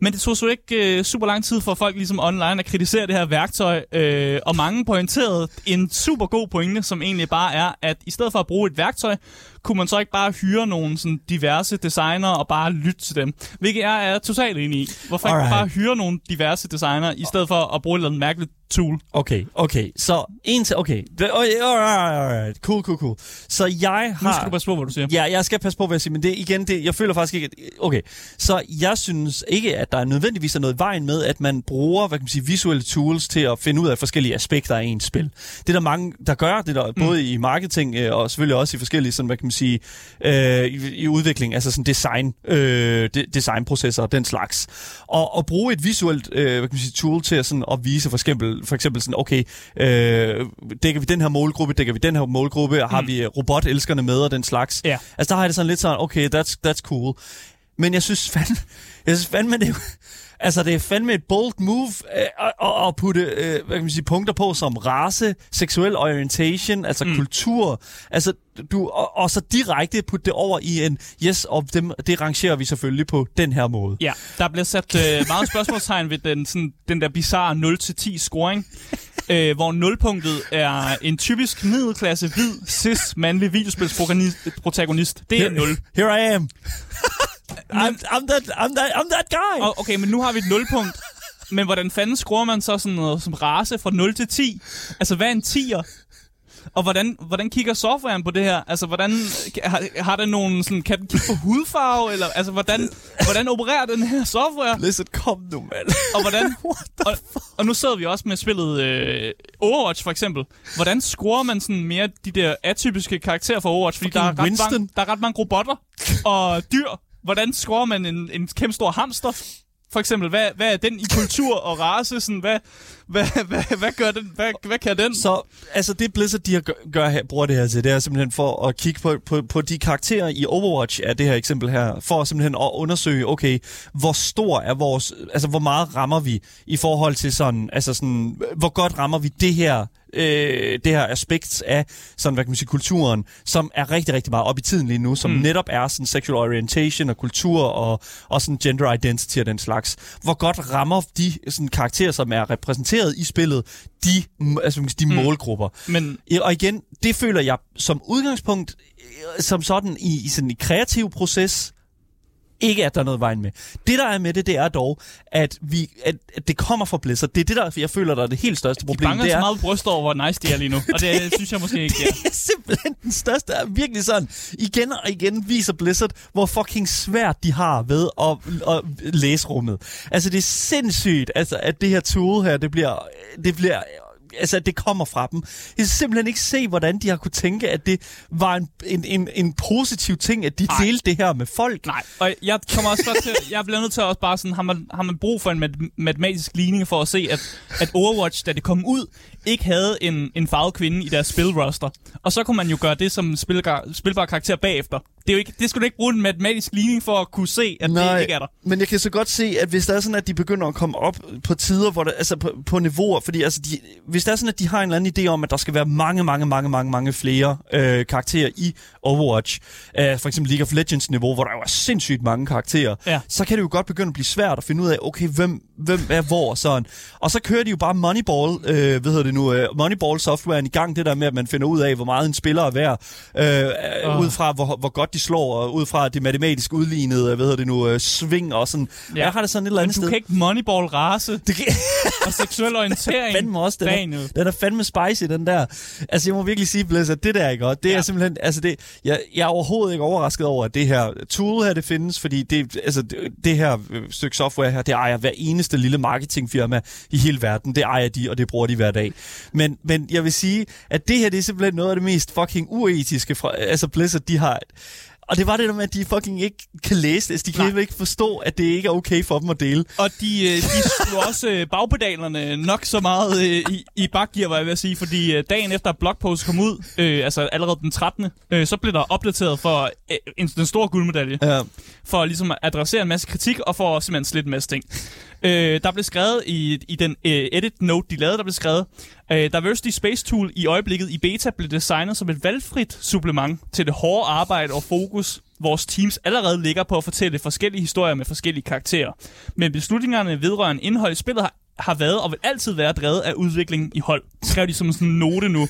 Men det tog så ikke øh, super lang tid for folk ligesom online at kritisere det her værktøj, øh, og mange pointerede en super god pointe, som egentlig bare er, at i stedet for at bruge et værktøj, kunne man så ikke bare hyre nogle sådan, diverse designer og bare lytte til dem. Hvilket jeg er totalt enig i. Hvorfor ikke Alright. bare hyre nogle diverse designer, i stedet for at bruge et eller andet mærkeligt tool? Okay, okay. Så en til... Okay. Alright, alright. Cool, cool, cool. Så jeg har... Nu skal du passe på, hvad du siger. Ja, jeg skal passe på, hvad jeg siger, men det igen, det, jeg føler faktisk ikke, at, okay, så jeg synes ikke, at der er nødvendigvis er noget i vejen med, at man bruger, hvad kan man sige, visuelle tools til at finde ud af forskellige aspekter af ens spil. Det er der mange, der gør, det er der både i marketing øh, og selvfølgelig også i forskellige, sådan, hvad kan man sige, øh, i, i udvikling, altså sådan design, øh, de, designprocesser og den slags. Og at bruge et visuelt, øh, hvad kan man sige, tool til at, sådan, at vise for eksempel, for eksempel sådan, okay, øh, dækker vi den her målgruppe, dækker vi den her målgruppe, og har vi øh, robotelskerne med og den slags. Ja. Altså der har jeg det sådan lidt sådan, okay, that's, that's cool. Men jeg synes fandme, jeg synes fandme, det altså det er fandme et bold move øh, at, at, at putte øh, hvad kan man sige, punkter på som race, seksuel orientation, altså mm. kultur, altså du, og, og, så direkte putte det over i en, yes, og dem, det rangerer vi selvfølgelig på den her måde. Ja, der bliver sat øh, meget spørgsmålstegn ved den, sådan, den der bizarre 0-10 scoring, øh, hvor nulpunktet er en typisk middelklasse, hvid, cis, mandlig videospilsprotagonist. Det er 0. Here I am. I'm, I'm, that, I'm, that, I'm that guy. Og, okay, men nu har vi et nulpunkt. Men hvordan fanden skruer man så sådan noget som race fra 0 til 10? Altså, hvad er en 10'er? Og hvordan, hvordan kigger softwaren på det her? Altså, hvordan, har, har den nogen sådan, kan den kigge på hudfarve? Eller, altså, hvordan, hvordan opererer den her software? Listen, kom nu, mand. Og hvordan, What the og, og nu sidder vi også med spillet øh, Overwatch, for eksempel. Hvordan scorer man sådan mere de der atypiske karakterer for Overwatch? Fordi der er, ret mange, der er ret mange robotter og dyr. Hvordan scorer man en, en kæmpe stor hamster? For eksempel, hvad, hvad er den i kultur og race? Sådan, hvad, hvad, hvad, hvad, gør den? Hvad, hvad kan den? Så altså det Blizzard de gør, gør her, bruger det her til, det er simpelthen for at kigge på, på, på de karakterer i Overwatch af det her eksempel her, for simpelthen at undersøge, okay, hvor stor er vores, altså hvor meget rammer vi i forhold til sådan, altså sådan, hvor godt rammer vi det her øh, det her aspekt af sådan, hvad kan man sige, kulturen, som er rigtig, rigtig meget op i tiden lige nu, som mm. netop er sådan sexual orientation og kultur og, og sådan gender identity og den slags. Hvor godt rammer de sådan, karakterer, som er repræsenteret i spillet, de, altså, de mm. målgrupper. Men Og igen, det føler jeg som udgangspunkt, øh, som sådan i, i sådan en kreativ proces, ikke at der er noget vejen med. Det der er med det, det er dog, at, vi, at, at det kommer fra Blizzard. Det er det, der jeg føler, der er det helt største de problem. banger det så er, meget på bryst over, hvor nice de er lige nu. Og det synes jeg måske ikke, ja. det er simpelthen den største. Er virkelig sådan, igen og igen viser Blizzard, hvor fucking svært de har ved at, at læse rummet. Altså, det er sindssygt, altså, at det her tool her, det bliver, det bliver altså, at det kommer fra dem. Jeg kan simpelthen ikke se, hvordan de har kunne tænke, at det var en, en, en, en positiv ting, at de Ej. delte det her med folk. Nej, og jeg kommer også godt til, jeg bliver nødt til at også bare sådan, har man, har man brug for en mat- matematisk ligning for at se, at, at Overwatch, da det kom ud, ikke havde en, en farvet kvinde i deres spilroster. Og så kunne man jo gøre det som spilbar, spilbar karakter bagefter. Det, er jo ikke, det skulle du ikke bruge en matematisk ligning for at kunne se, at det ikke er der. men jeg kan så godt se, at hvis det er sådan, at de begynder at komme op på tider, hvor der, altså på, på niveauer, fordi altså de, hvis det er sådan, at de har en eller anden idé om, at der skal være mange, mange, mange, mange, mange flere øh, karakterer i Overwatch, øh, for eksempel League of Legends niveau, hvor der jo er sindssygt mange karakterer, Ja. så kan det jo godt begynde at blive svært at finde ud af, okay, hvem, hvem er hvor og sådan. Og så kører de jo bare Moneyball, øh, hvad hedder det nu, øh, Moneyball softwaren i gang, det der med, at man finder ud af, hvor meget en spiller er værd, øh, uh. ud fra, hvor, hvor godt de slår, og ud fra det matematisk udlignede, hvad hedder det nu, øh, sving og sådan. Ja. Jeg har det sådan et eller Men andet du sted. kan ikke moneyball race Det kan, og seksuel orientering. fandme også, den er, den er fandme spicy, den der. Altså, jeg må virkelig sige, Blizzard, det der er godt. Det Ja. er simpelthen, altså det, jeg, jeg er overhovedet ikke overrasket over, at det her tool her, det findes, fordi det, altså, det, det her øh, stykke software her, det ejer hver eneste lille marketingfirma i hele verden. Det ejer de, og det bruger de hver dag. Men, men jeg vil sige, at det her, det er simpelthen noget af det mest fucking uetiske fra, altså Blizzard, de har, Og det var det der med, at de fucking ikke kan læse det. Altså, de kan Nej. ikke forstå, at det ikke er okay for dem at dele. Og de, øh, de slog også øh, bagpedalerne nok så meget øh, i, i bakgear, var jeg ved at sige, fordi dagen efter at blogpost kom ud, øh, altså allerede den 13., øh, så blev der opdateret for øh, en, den store guldmedalje, Ja. for ligesom at adressere en masse kritik, og for simpelthen slet en masse ting. Øh, der blev skrevet i, i den øh, edit note, de lavede, der blev skrevet, øh, Diversity Space Tool i øjeblikket i beta blev designet som et valgfrit supplement til det hårde arbejde og fokus, vores teams allerede ligger på at fortælle forskellige historier med forskellige karakterer. Men beslutningerne vedrørende indhold i spillet har, har været og vil altid være drevet af udviklingen i hold. Skrev de som sådan en note nu.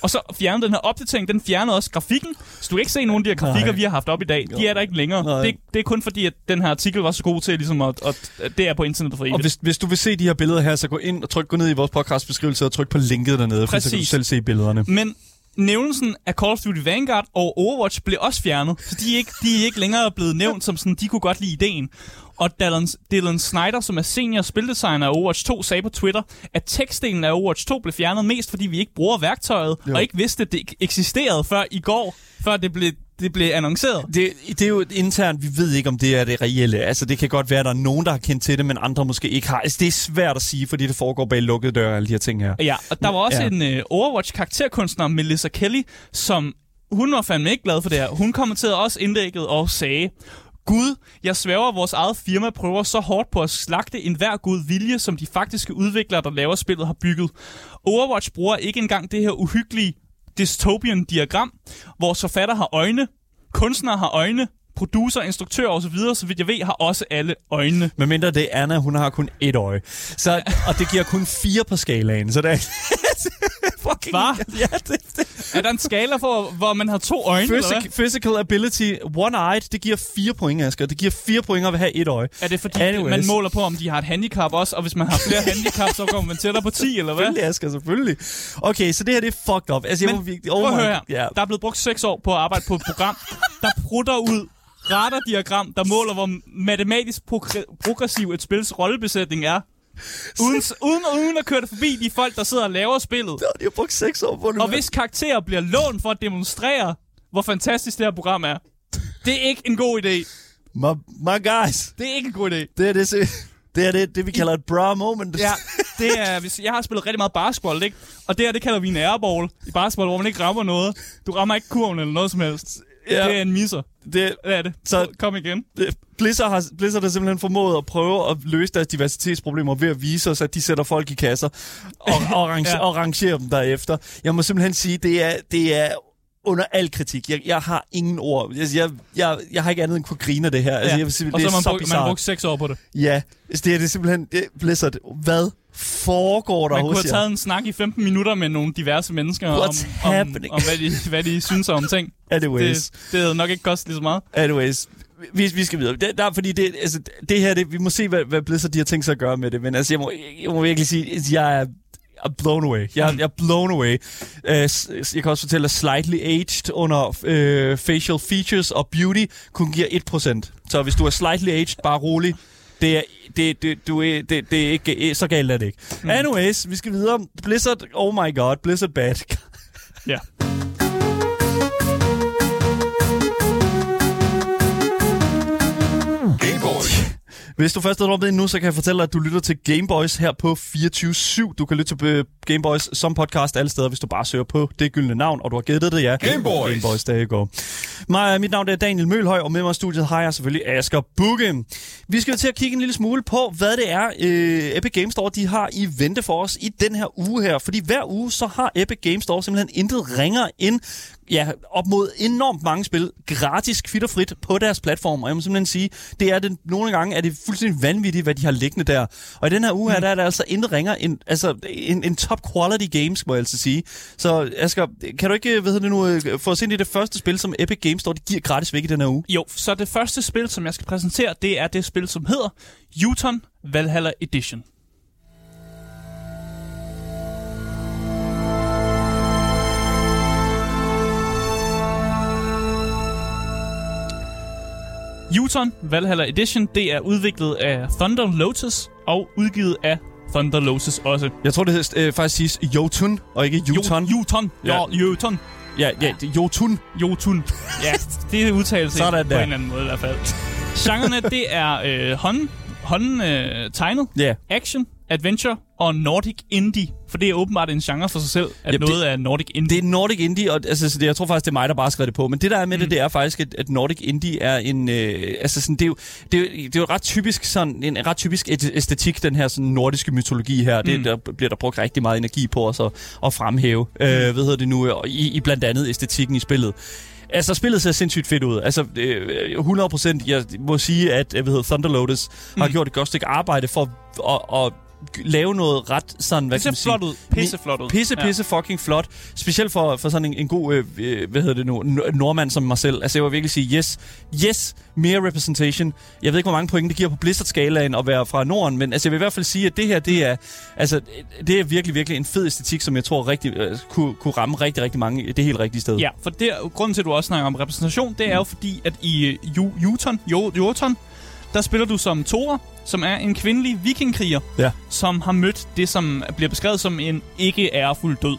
Og så fjernede den her opdatering, den fjernede også grafikken. Så du kan ikke se nogen af de her grafikker, Nej. vi har haft op i dag. De er der ikke længere. Nej. Det, det er kun fordi, at den her artikel var så god til ligesom at, at, at det er på internettet for Og evigt. hvis, hvis du vil se de her billeder her, så gå ind og tryk gå ned i vores podcastbeskrivelse og tryk på linket dernede, for så kan du selv se billederne. Men nævnelsen af Call of Duty Vanguard og Overwatch blev også fjernet, så de er ikke, de er ikke længere blevet nævnt som sådan, de kunne godt lide ideen. Og Dylan, Dylan Snyder, som er senior spildesigner af Overwatch 2, sagde på Twitter, at tekstdelen af Overwatch 2 blev fjernet mest, fordi vi ikke bruger værktøjet, Jo. og ikke vidste, at det eksisterede før i går, før det blev, det blev annonceret. Det, det er jo internt, vi ved ikke, om det er det reelle. Altså, det kan godt være, at der er nogen, der har kendt til det, men andre måske ikke har. Altså, det er svært at sige, fordi det foregår bag lukkede døre, alle de her ting her. Ja, og der var også ja. en uh, Overwatch-karakterkunstner, Melissa Kelly, som hun var fandme ikke glad for det her. Hun kommenterede også indlægget og sagde, Gud, jeg sværger, at vores eget firma prøver så hårdt på at slagte enhver god vilje, som de faktiske udviklere, der laver spillet, har bygget. Overwatch bruger ikke engang det her uhyggelige dystopian-diagram. Vores forfatter har øjne, kunstnere har øjne, producer, instruktør osv., så vidt jeg ved, har også alle øjnene. Men mindre det er Anna, hun har kun et øje. Så, og det giver kun fire på skalaen, så det er... Fucking... Hvad? Ja, det, det. Er der en skala for, hvor man har to øjne, eller hvad? Physic, physical ability, one-eyed, det giver fire point, Asger. Det giver fire point at have et øje. Er det fordi, Anyways. man måler på, om de har et handicap også, og hvis man har flere handicap, så kommer man tættere på 10, eller hvad? Selvfølgelig, Asger, selvfølgelig. Okay, så det her, det er fucked up. Altså, jeg Men må virkelig... prøv at my-. Ja. Der er blevet brugt 6 år på at arbejde på et program, der prutter ud radardiagram, der måler, hvor matematisk progr- progressiv et spils rollebesætning er. Uden, uden, uden at køre det forbi de folk, der sidder og laver spillet. De har brugt seks år på det. Og hvis karakterer bliver lånt for at demonstrere, hvor fantastisk det her program er. Det er ikke en god idé. My, my guys, Det er ikke en god idé. det er det, det, er det, det vi kalder et bra moment. Ja, det er, hvis, jeg har spillet rigtig meget basketball, ikke? Og det her, det kalder vi en airball i basketball, hvor man ikke rammer noget. Du rammer ikke kurven eller noget som helst. Ja. Det er en misser. Det, Det er det. Så- Så kom igen. det, Blizzard, har, Blizzard har simpelthen formået at prøve at løse deres diversitetsproblemer ved at vise os, at de sætter folk i kasser og, og, range, Ja. og rangerer dem derefter. Jeg må simpelthen sige, det er, det er under al kritik. Jeg, jeg har ingen ord. Altså, jeg, jeg, jeg har ikke andet end kunne grine af det her. Altså, Ja. jeg sige, Og det så er har man, brugt, man brugt seks år på det. Ja, altså, det er det simpelthen... Det, Blizzard, hvad foregår der Man kunne have taget en snak i 15 minutter med nogle diverse mennesker om, What's om, happening? om hvad, de, hvad de synes om ting. Anyways. Det, det havde nok ikke kostet lige så meget. Anyways, vi, vi skal videre. Det, der, er fordi det, altså, det her, det, vi må se, hvad, hvad Blizzard de har tænkt sig at gøre med det. Men altså, jeg må, jeg må virkelig sige, at jeg er er blown away. Jeg, jeg er blown away. Uh, jeg kan også fortælle, at slightly aged under uh, facial features og beauty kun giver 1%. Så hvis du er slightly aged, bare rolig. Det er, det, det, du er, det, det er ikke, så galt er det ikke. Mm. Anyways, vi skal videre. Blizzard, oh my god, Blizzard bad. Ja. Hvis du først er droppet ind nu, så kan jeg fortælle dig, at du lytter til Gameboys her på 24-7. Du kan lytte til øh, Gameboys som podcast alle steder, hvis du bare søger på det gyldne navn, og du har gættet det, ja. Gameboys. Gameboys, der går. Mig, mit navn er Daniel Mølhøj, og med mig i studiet har jeg selvfølgelig Asger Bugge. Vi skal til at kigge en lille smule på, hvad det er, øh, Epic Games Store de har i vente for os i den her uge her. Fordi hver uge, så har Epic Games Store simpelthen intet ringer end ja, op mod enormt mange spil gratis, kvitterfrit på deres platform. Og jeg må simpelthen sige, det er det, nogle gange er det fuldstændig vanvittigt, hvad de har liggende der. Og i den her uge her, der er der altså intet ringer end, altså en, en top quality games, må jeg altså sige. Så Asger, kan du ikke, hvad hedder det nu, øh, få os ind i det første spil, som Epic Games Store de giver gratis væk i den her uge? Jo, så det første spil, som jeg skal præsentere, det er det spil, som hedder Uton Valhalla Edition. Uton Valhalla Edition, det er udviklet af Thunder Lotus og udgivet af Thunder Lotus også. Jeg tror, det hedder, øh, faktisk siges Jotun, og ikke Jotun. Jo-. Ja. Ja, Uton. Ja, ja, ja. Jotun. Jotun. Ja, det er udtalelse Sådan på en eller anden måde i hvert fald. Genrerne, det er øh, hånd, hånd øh, tegnet, Ja. action, adventure og Nordic Indie. For det er åbenbart en genre for sig selv, at Jamen, noget er Nordic Indie. Det er Nordic Indie, og altså, så det, jeg tror faktisk, det er mig, der bare skrevet det på. Men det, der er med mm. det, det er faktisk, at, at Nordic Indie er en... Øh, altså sådan, det, er jo, det, er det er jo ret typisk sådan, en ret typisk æstetik, den her sådan, nordiske mytologi her. Det, Mm. der bliver der brugt rigtig meget energi på os at, at fremhæve. Mm. Øh, hvad hedder det nu? Og I, I blandt andet æstetikken i spillet. Altså, spillet ser sindssygt fedt ud. Altså, øh, 100%, jeg må sige, at øh, hvad hedder, Thunder Lotus mm. har gjort et godt stykke arbejde for at, at lave noget ret sådan, hvad det kan man ser sige? flot ud. Pisse flot ud. Pisse, pisse fucking flot. Specielt for, for sådan en, en god, øh, øh, hvad hedder det nu, nordmand som mig selv. Altså jeg vil virkelig sige, yes, yes, mere representation. Jeg ved ikke, hvor mange point det giver på Blizzard-skalaen at være fra Norden, men altså jeg vil i hvert fald sige, at det her, det er, altså, det er virkelig, virkelig en fed æstetik, som jeg tror rigtig, øh, kunne, kunne ramme rigtig, rigtig mange det helt rigtige sted. Ja, for det, grunden til, at du også snakker om repræsentation, det er jo fordi, at i øh, Ju- Juton, Jo- Joton, der spiller du som Thora, som er en kvindelig vikingkriger, Ja. som har mødt det, som bliver beskrevet som en ikke ærefuld død.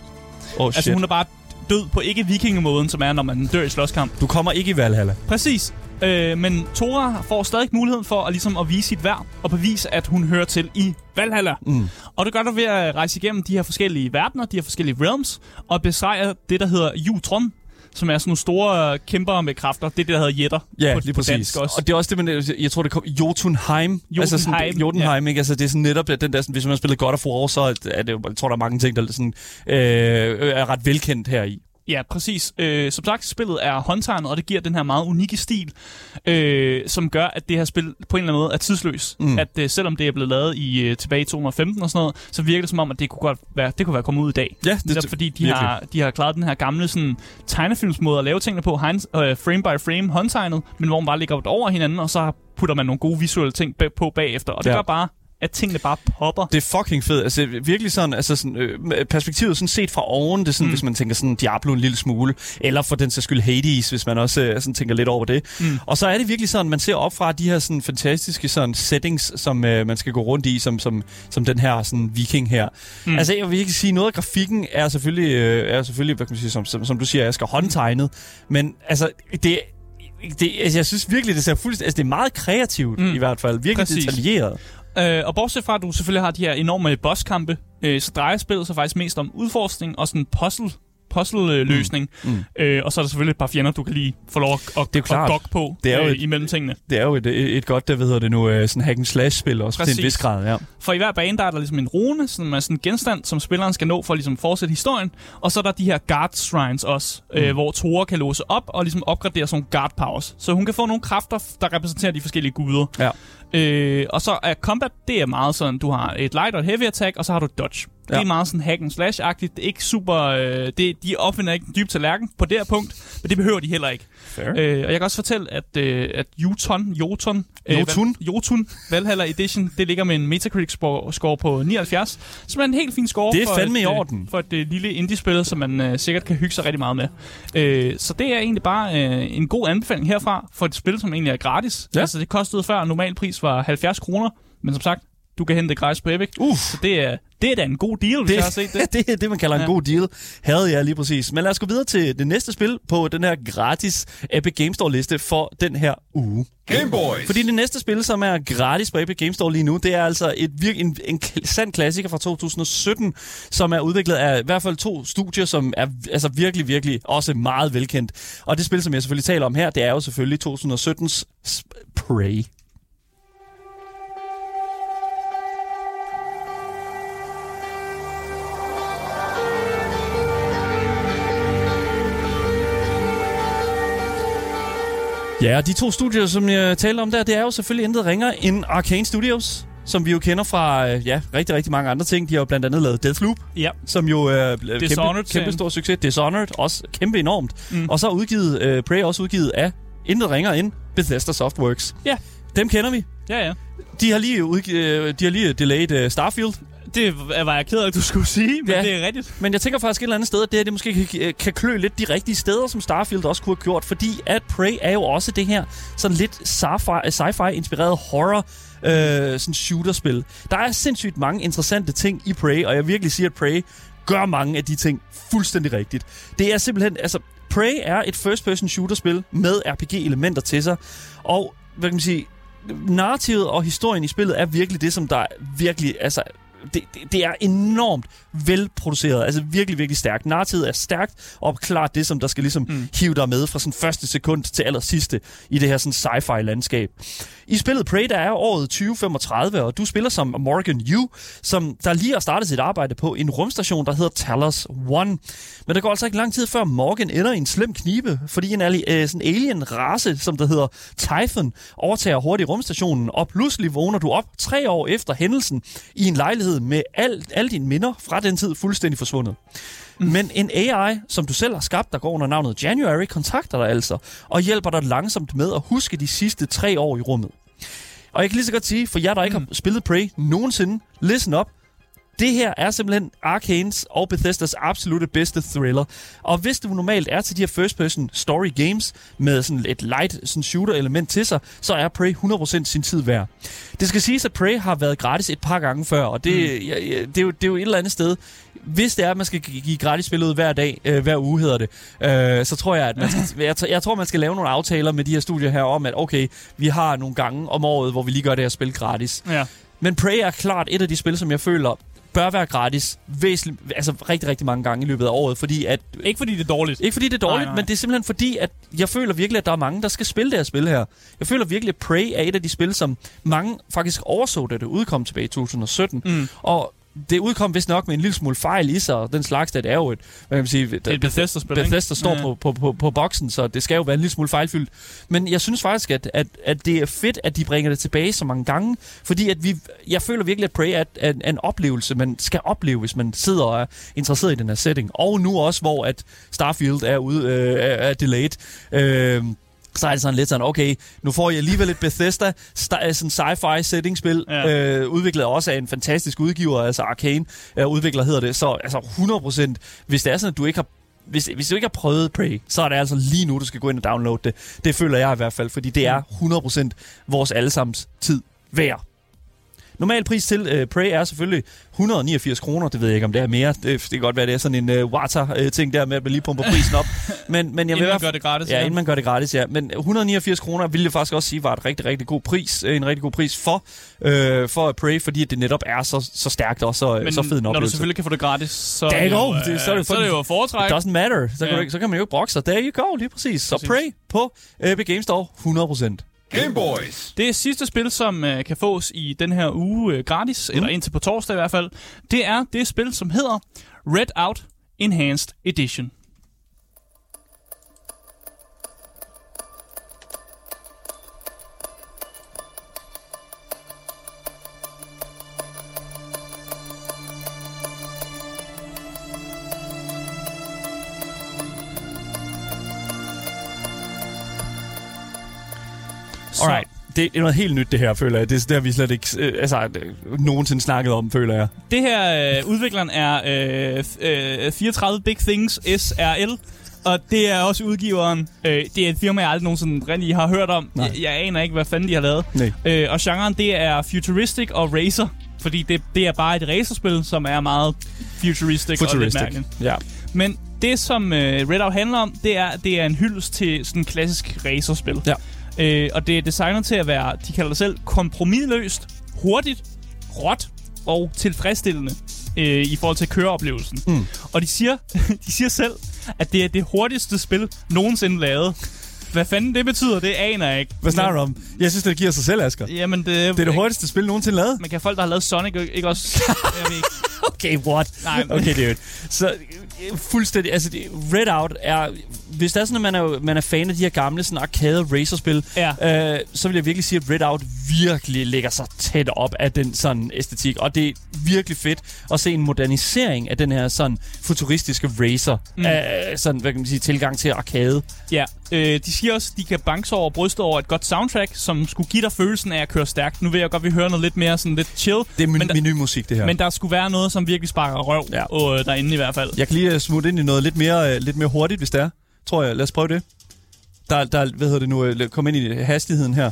Oh, shit. Altså hun er bare død på ikke vikingemåden, som er, når man dør i slåskamp. Du kommer ikke i Valhalla. Præcis. Øh, men Thora får stadig muligheden for at, ligesom at vise sit værd og bevise, at hun hører til i Valhalla. Mm. Og det gør du ved at rejse igennem de her forskellige verdener, de her forskellige realms, og besejre det, der hedder Jutron, som er sådan nogle store kæmper med kræfter. Det er det, der hedder jætter Ja, på, lige på præcis. dansk også. Og det er også det, man, jeg tror, det kom Jotunheim. Altså sådan, Jotunheim, Jotunheim, ikke? Altså, det er sådan netop den der, sådan, hvis man har spillet God of War, så er det, jeg tror, der er mange ting, der sådan, øh, er ret velkendt her i. Ja, præcis. Øh, som sagt, spillet er håndtegnet, og det giver den her meget unikke stil, øh, som gør, at det her spil på en eller anden måde er tidsløs. Mm. At øh, selvom det er blevet lavet i øh, tilbage i 2015 og sådan noget, så virker det som om, at det kunne godt være, det kunne være kommet ud i dag. Ja, det, Netop fordi de har, de har klaret den her gamle sådan, tegnefilmsmåde at lave tingene på, hands, øh, frame by frame, håndtegnet, men hvor man bare ligger over hinanden, og så putter man nogle gode visuelle ting på bagefter. Og det Ja. gør bare, at tingene bare popper. Det er fucking fedt. Altså virkelig sådan, altså sådan, øh, perspektivet sådan set fra oven, det er sådan, mm. Hvis man tænker sådan Diablo en lille smule, eller for den sags skyld Hades, hvis man også øh, sådan tænker lidt over det. Mm. Og så er det virkelig sådan, man ser op fra de her sådan fantastiske sådan settings, som øh, man skal gå rundt i, som, som, som den her sådan viking her. Mm. Altså jeg vil ikke sige, noget af grafikken er selvfølgelig, øh, er selvfølgelig hvad kan man sige, som, som, som du siger, Asger, håndtegnet, men altså det det, altså, jeg synes virkelig, det ser fuldstændig... Altså, det er meget kreativt. Mm. i hvert fald. Virkelig Præcis. detaljeret. Øh, og bortset fra, at du selvfølgelig har de her enorme bosskampe, øh, så drejer spillet sig faktisk mest om udforskning og sådan puzzle puzzle-løsning. Mm. Mm. Øh, og så er der selvfølgelig et par fjender, du kan lige få lov at, at, Det er jo at klart. gokke på Det er jo øh, et- imellem tingene. Det er jo et, et, et godt, der ved det nu, øh, sådan hack and slash spil også, Præcis. til en vis grad, ja. For i hver bane, der er der ligesom en rune, som er sådan en genstand, som spilleren skal nå for at ligesom fortsætte historien. Og så er der de her guard shrines også, mm. øh, hvor Thora kan låse op og ligesom opgradere sådan nogle guard powers. Så hun kan få nogle kræfter, der repræsenterer de forskellige guder. Ja. Øh, og så er combat, det er meget sådan, du har et light og et heavy attack, og så har du dodge. Ja. Det er meget sådan hack and slash-agtigt. Det er ikke super... Øh, det, de opfinder ikke en dyb tallerken på det her punkt, men det behøver de heller ikke. Fair. Øh, og jeg kan også fortælle, at, øh, at Jotun, Jotun, øh, Jotun? Val- Jotun Valhalla Edition, det ligger med en Metacritic-score på 79, som er en helt fin score Det er for, fandme et, i øh, orden. for et øh, lille indie-spil, som man øh, sikkert kan hygge sig rigtig meget med. Øh, så det er egentlig bare øh, en god anbefaling herfra for et spil, som egentlig er gratis. Ja. Altså det kostede før, normal pris var 70 kroner, men som sagt, du kan hente på Epic. Uff. Så det er, det er da en god deal, hvis Det, jeg har set det. det er det, man kalder en Ja. god deal. Havde jeg lige præcis. Men lad os gå videre til det næste spil på den her gratis Epic Game Store-liste for den her uge. Gameboys. Fordi det næste spil, som er gratis på Epic Game Store lige nu, det er altså et virk, en, en sand klassiker fra 2017, som er udviklet af i hvert fald to studier, som er altså virkelig, virkelig også meget velkendt. Og det spil, som jeg selvfølgelig taler om her, det er jo selvfølgelig 2017's Sp- Prey. Ja, og de to studier, som jeg talte om der, det er jo selvfølgelig intet ringere end Arcane Studios, som vi jo kender fra øh, ja, rigtig, rigtig mange andre ting. De har jo blandt andet lavet Deathloop, Ja. som jo er øh, kæmpe, kæmpe stor succes. Dishonored, også kæmpe enormt. Mm. Og så udgivet, øh, Prey også udgivet af intet ringere end Bethesda Softworks. Ja. Dem kender vi. Ja, ja. De har lige, udgivet, øh, de har lige delayed Starfield, Det var jeg ked af, at du skulle sige, men Ja. det er rigtigt. Men jeg tænker faktisk et eller andet sted, at det her det måske kan, kan klø lidt de rigtige steder, som Starfield også kunne have gjort. Fordi at Prey er jo også det her sådan lidt sci-fi, sci-fi inspireret horror øh, sådan shooterspil. Der er sindssygt mange interessante ting i Prey, og jeg virkelig siger, at Prey gør mange af de ting fuldstændig rigtigt. Det er simpelthen, altså, Prey er et first-person shooter-spil med RPG-elementer til sig, og hvad kan man sige, narrativet og historien i spillet er virkelig det, som der virkelig altså, det, det, det er enormt velproduceret. Altså virkelig, virkelig stærkt. Narrativet er stærkt, og klart det, som der skal ligesom mm. hive dig med fra sådan første sekund til aller sidste i det her sådan sci-fi landskab. I spillet Prey, der er året 2035, og du spiller som Morgan Yu, som der lige har startet sit arbejde på en rumstation, der hedder Talos One. Men der går altså ikke lang tid før Morgan ender i en slem knibe, fordi en øh, sådan alien-race, som der hedder Typhon, overtager hurtigt rumstationen, og pludselig vågner du op tre år efter hændelsen i en lejlighed med al, alle dine minder fra den tid fuldstændig forsvundet. Mm. Men en AI, som du selv har skabt, der går under navnet January, kontakter dig altså og hjælper dig langsomt med at huske de sidste tre år i rummet. Og jeg kan lige så godt sige, for jer, der ikke mm. har spillet Prey nogensinde, listen up, det her er simpelthen Arkanes og Bethesdas absolute bedste thriller. Og hvis du normalt er til de her first-person story games med sådan et light sådan shooter-element til sig, så er Prey 100% sin tid værd. Det skal siges, at Prey har været gratis et par gange før, og det, mm. ja, det, er, jo, det er jo et eller andet sted. Hvis det er, at man skal give gratis spil ud hver dag, øh, hver uge hedder det, øh, så tror jeg, at man skal, jeg, jeg tror, man skal lave nogle aftaler med de her studier her om, at okay, vi har nogle gange om året, hvor vi lige gør det her spil gratis. Ja. Men Prey er klart et af de spil, som jeg føler bør være gratis væsentligt, altså rigtig, rigtig mange gange i løbet af året, fordi at... Ikke fordi det er dårligt. Ikke fordi det er dårligt, nej, nej. men det er simpelthen fordi, at jeg føler virkelig, at der er mange, der skal spille det her spil her. Jeg føler virkelig, at Prey er et af de spil, som mange faktisk overså, da det udkom tilbage i 2017. Mm. Og det udkom vist nok med en lille smule fejl i sig, og den slags, det er jo et, hvad kan man sige, det er Bethesda-spil, Bethesda står ja. på, på, på, på boksen, så det skal jo være en lille smule fejlfyldt. Men jeg synes faktisk, at, at, at det er fedt, at de bringer det tilbage så mange gange, fordi at vi, jeg føler virkelig, at Prey er, er, er en oplevelse, man skal opleve, hvis man sidder og er interesseret i den her setting. Og nu også, hvor at Starfield er ude, øh, er, er delayed. Øh, så er det sådan lidt sådan, okay, nu får jeg alligevel et Bethesda, sådan sci-fi setting-spil, ja. øh, udviklet også af en fantastisk udgiver, altså Arcane øh, udvikler hedder det, så altså 100%, hvis det er sådan, at du ikke har hvis, hvis du ikke har prøvet Prey, så er det altså lige nu, du skal gå ind og downloade det. Det føler jeg i hvert fald, fordi det er 100% vores allesammens tid værd. Normal pris til øh, Prey er selvfølgelig 189 kroner. Det ved jeg ikke, om det er mere. Det, det kan godt være, det er sådan en øh, water-ting der med, at man lige pumper prisen op. Men, men jeg inden man gør det gratis. Ja, ja, inden man gør det gratis, ja. Men 189 kroner vil jeg faktisk også sige var et rigtig, rigtig god pris. Øh, en rigtig god pris for, øh, for Prey, fordi det netop er så, så stærkt og så, men så fed en når du selvfølgelig kan få det gratis, så, er det, jo, det, så, er det, så er det jo foretræk. It doesn't matter. Så, ja. kan, du, så kan man jo ikke brokke sig. There you go, lige præcis. Så præcis. Prey på Epic Games Store 100%. Game Boys. Det sidste spil, som uh, kan fås i den her uge uh, gratis, mm. eller indtil på torsdag i hvert fald, det er det spil, som hedder Red Out Enhanced Edition. Alright. Det er noget helt nyt, det her, føler jeg. Det er det, vi slet ikke øh, altså, nogensinde snakket om, føler jeg. Det her, øh, udvikleren er øh, øh, 34 Big Things SRL. Og det er også udgiveren. Øh, det er et firma, jeg aldrig nogensinde rigtig har hørt om. Jeg, jeg aner ikke, hvad fanden de har lavet. Nej. Øh, og genren, det er futuristic og racer. Fordi det, det er bare et racerspil, som er meget futuristic, futuristic. og lidt. Ja. Men det, som øh, Redout handler om, det er, det er en hyldest til sådan en klassisk racerspil. Ja. Øh, og det er designet til at være, de kalder det selv, kompromilløst, hurtigt, råt og tilfredsstillende øh, i forhold til køreoplevelsen. Mm. Og de siger, de siger selv, at det er det hurtigste spil nogensinde lavet. Hvad fanden det betyder, det aner jeg ikke. Hvad snakker du om? Jeg synes, det giver sig selv, Asger. Jamen, det, det er det hurtigste spil nogensinde lavet. Men kan folk, der har lavet Sonic, ikke også... jeg ved ikke. okay, what? Nej, men... Okay, dude. Så fuldstændig... Altså, Red Out er... Hvis det er sådan, at man er, man er fan af de her gamle sådan arcade racerspil, ja. øh, så vil jeg virkelig sige, at Red Out virkelig ligger sig tæt op af den sådan æstetik. Og det er virkelig fedt at se en modernisering af den her sådan futuristiske racer. Mm. Af, sådan, hvad kan man sige, tilgang til arcade. Ja, øh, de siger også, at de kan banke over brystet over et godt soundtrack, som skulle give dig følelsen af at køre stærkt. Nu vil jeg godt, vi hører noget lidt mere sådan lidt chill. Det er men der, menumusik, det her. Men der skulle være noget, som virkelig sparker røv ja. og, øh, derinde i hvert fald. Jeg kan lige uh, smutte ind i noget lidt mere, uh, lidt mere hurtigt, hvis det er. Tror jeg. Lad os prøve det. Der, der hvad hedder det nu, uh, kom ind i hastigheden her.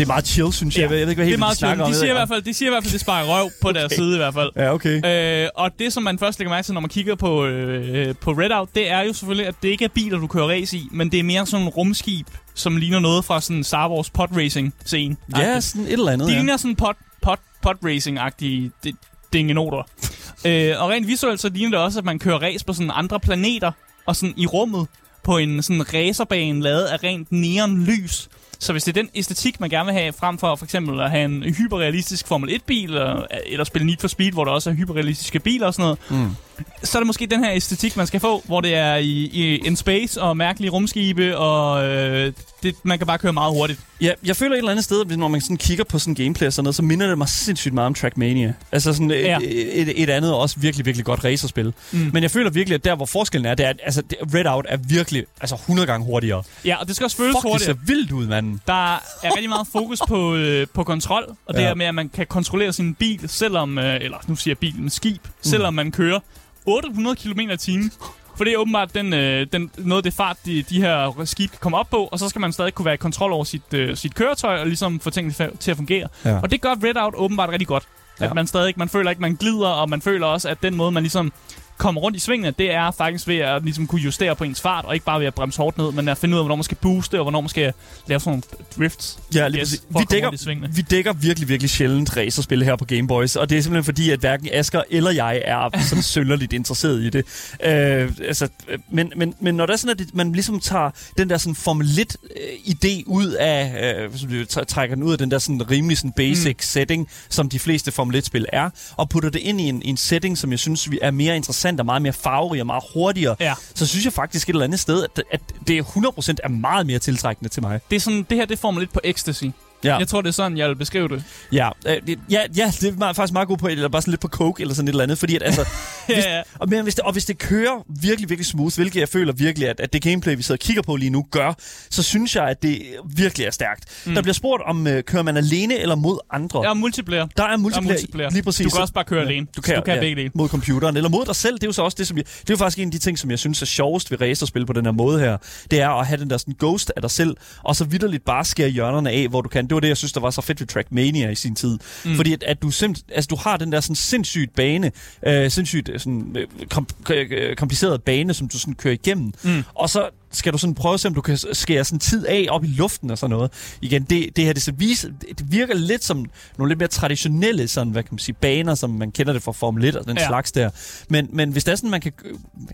Det er meget chill, synes jeg. Ja. Jeg ved ikke, hvad helt det er meget de chill. De siger, i hvert fald, de siger i hvert fald, det sparer røv på okay. deres side i hvert fald. Ja, okay. Øh, og det, som man først lægger mærke til, når man kigger på, øh, på Redout, det er jo selvfølgelig, at det ikke er biler, du kører race i, men det er mere sådan en rumskib, som ligner noget fra sådan Star Wars pod racing scene. Ja, sådan et eller andet, De ja. ligner sådan pod, pod, pod racing-agtige d- dingenoter. øh, og rent visuelt, så ligner det også, at man kører race på sådan andre planeter, og sådan i rummet på en sådan racerbane lavet af rent neonlys. Så hvis det er den æstetik, man gerne vil have, frem for for eksempel at have en hyperrealistisk Formel 1-bil, eller, eller spille Need for Speed, hvor der også er hyperrealistiske biler og sådan noget, Mm så er det måske den her æstetik, man skal få, hvor det er i, i en space og mærkelige rumskibe, og øh, det, man kan bare køre meget hurtigt. Ja, jeg føler et eller andet sted, når man sådan kigger på sådan gameplay og sådan noget, så minder det mig sindssygt meget om Trackmania. Altså sådan et, Ja. et, et, et andet også virkelig, virkelig godt racerspil. Mm. Men jeg føler virkelig, at der, hvor forskellen er, det er, at altså, det- Redout er virkelig altså 100 gange hurtigere. Ja, og det skal også føles Fuck, det hurtigt. ser vildt ud, manden. Der er rigtig meget fokus på, øh, på kontrol, og det Ja. her med, at man kan kontrollere sin bil, selvom, øh, eller nu siger jeg bil, men skib, selvom man kører 800 km i timen. For det er åbenbart den, øh, den, noget af det fart, de, de her skib kan komme op på, og så skal man stadig kunne være i kontrol over sit, øh, sit køretøj, og ligesom få tingene til at fungere. Ja. Og det gør Redout åbenbart rigtig godt. At Ja. man stadig, man føler ikke, man glider, og man føler også, at den måde, man ligesom kommer rundt i svingene, det er faktisk ved at ligesom kunne justere på ens fart, og ikke bare ved at bremse hårdt ned, men at finde ud af, hvornår man skal booste, og hvornår man skal lave sådan nogle drifts. Ja, lige for Vi komme dækker, vi dækker virkelig, virkelig sjældent racerspil her på Game Boys, og det er simpelthen fordi, at hverken Asker eller jeg er sådan sønderligt interesseret i det. Øh, altså, øh, men, men, men når der er sådan, at man ligesom tager den der sådan Formel 1-idé ud af, øh, trækker den ud af den der sådan rimelig sådan basic mm. setting, som de fleste Formel 1-spil er, og putter det ind i en, en setting, som jeg synes vi er mere interessant og meget mere farverig og meget hurtigere, Ja. så synes jeg faktisk et eller andet sted, at, at det 100% er meget mere tiltrækkende til mig. Det, er sådan, det her det får mig lidt på ecstasy. Ja. Jeg tror, det er sådan, jeg vil beskrive det. Ja, øh, det, ja, ja, det er meget, faktisk meget god på, eller bare sådan lidt på coke, eller sådan et eller andet, fordi at, altså, hvis, Ja, ja. og, men hvis det, og hvis det kører virkelig, virkelig smooth, hvilket jeg føler virkelig, at, at det gameplay, vi sidder og kigger på lige nu, gør, så synes jeg, at det virkelig er stærkt. Mm. Der bliver spurgt om, øh, kører man alene eller mod andre? Er multiplayer. Der er multiplayer, Der er multiplayer. lige præcis. Du kan også bare køre alene. Du kan, Du kan ja, begge dele. mod computeren, eller mod dig selv. Det er jo så også det, som jeg, det er jo faktisk en af de ting, som jeg synes er sjovest ved racerspil på den her måde her. Det er at have den der sådan ghost af dig selv, og så vidderligt bare skære hjørnerne af, hvor du kan. Det var det, jeg synes, der var så fedt ved Trackmania i sin tid. Mm. Fordi at, at du, simp- altså, du har den der sådan sindssygt bane, øh, sindssygt øh, sådan, øh, kom, øh, kompliceret bane, som du sådan kører igennem. Mm. Og så skal du sådan prøve at se, om du kan skære sådan tid af op i luften og sådan noget. Igen, det, det her, det, så vise, det virker lidt som nogle lidt mere traditionelle sådan, hvad kan man sige, baner, som man kender det fra Formel 1 og den Ja. slags der. Men, men hvis det er sådan, man kan,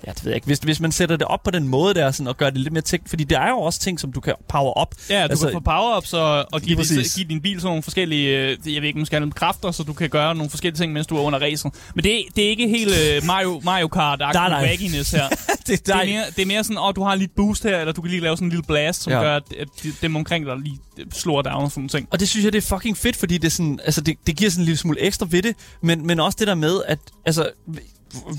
ja, det ved jeg ikke, hvis, hvis man sætter det op på den måde der, sådan, og gør det lidt mere tech, fordi der er jo også ting, som du kan power op. Ja, du Altså, kan få power-ups og, og give, give din bil sådan nogle forskellige, øh, jeg ved ikke, måske nogle kræfter, så du kan gøre nogle forskellige ting, mens du er under racen. Men det, det er ikke helt uh, Mario, Mario kart Nej, nej. wagginess her. det, det, er mere, det er mere sådan, åh, du har lige et boost her, eller du kan lige lave sådan en lille blast, som Ja. gør, at, at de- dem omkring dig lige slår down og sådan nogle ting. Og det synes jeg, det er fucking fedt, fordi det, er sådan, altså det, det giver sådan en lille smule ekstra ved det, men, men også det der med, at altså,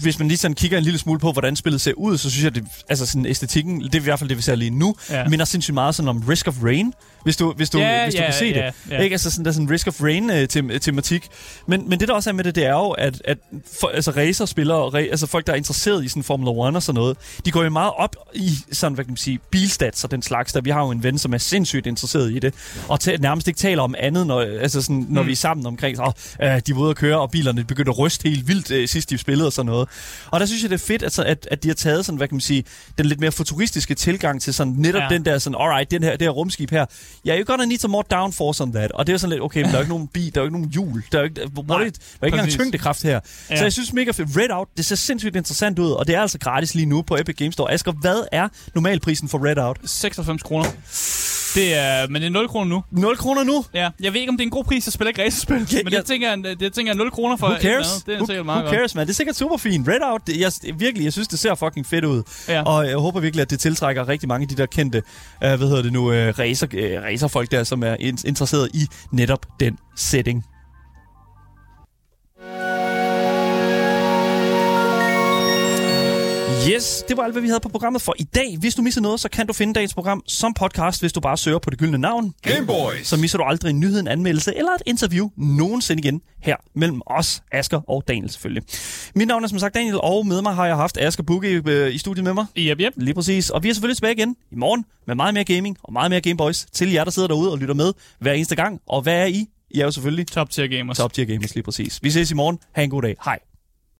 hvis man lige sådan kigger en lille smule på, hvordan spillet ser ud, så synes jeg, det, altså sådan æstetikken, det er i hvert fald det, vi ser lige nu, Ja. minder sindssygt meget sådan om Risk of Rain, hvis du, hvis du, Ja, hvis du ja, kan se ja, det. ja. Ikke? Altså sådan, der er sådan Risk of Rain-tematik. men, men det, der også er med det, det er jo, at, at for, altså racerspillere, og ra- altså folk, der er interesseret i sådan Formula 1 og sådan noget, de går jo meget op i sådan, hvad kan man sige, bilstats og den slags. Der vi har jo en ven, som er sindssygt interesseret i det, og ta- nærmest ikke taler om andet, når, altså sådan, når Mm. vi er sammen omkring, så, øh, de var ude at køre, og bilerne begyndte at ryste helt vildt øh, sidst de spillede og sådan noget. Og der synes jeg, det er fedt, altså, at, at de har taget sådan, hvad kan man sige, den lidt mere futuristiske tilgang til sådan, netop Ja. den der sådan, alright, den her, det her rumskib her, ja, yeah, you're gonna need some more downforce on that. Og det er sådan lidt, okay, men der er jo ikke nogen bil, der er jo ikke nogen hjul, der er jo ikke, Nej, der er ikke engang tyngdekraft her. Ja. Ja. Så jeg synes mega fedt. Redout, det ser sindssygt interessant ud, og det er altså gratis lige nu på Epic Games Store. Asger, hvad er normalprisen for Redout? 96 kroner. Det er, men det er 0 kroner nu. 0 kroner nu? Ja, jeg ved ikke, om det er en god pris, jeg spiller ikke racerspil, Ja, men ja. det tænker jeg, det tænker jeg 0 kroner for. Who et cares? Det er who, sikkert meget who cares, man? Det er sikkert super fint. Redout, det, jeg, virkelig, jeg synes, det ser fugging fedt ud. Ja. Og jeg håber virkelig, at det tiltrækker rigtig mange af de der kendte, uh, hvad hedder det nu, uh, racer, uh, racerfolk der, som er in- interesseret i netop den setting. Yes, det var alt, hvad vi havde på programmet for i dag. Hvis du misser noget, så kan du finde dagens program som podcast, hvis du bare søger på det gyldne navn. Gameboys. Så misser du aldrig en nyhed, en anmeldelse eller et interview nogensinde igen her mellem os, Asker og Daniel selvfølgelig. Mit navn er som sagt Daniel, og med mig har jeg haft Asker Boogie øh, i studiet med mig. Yep, yep. Lige præcis. Og vi er selvfølgelig tilbage igen i morgen med meget mere gaming og meget mere Gameboys til jer, der sidder derude og lytter med hver eneste gang. Og hvad er I? I er jo selvfølgelig Top tier gamers. top tier gamers lige præcis. Vi ses i morgen. Ha' en god dag. Hej.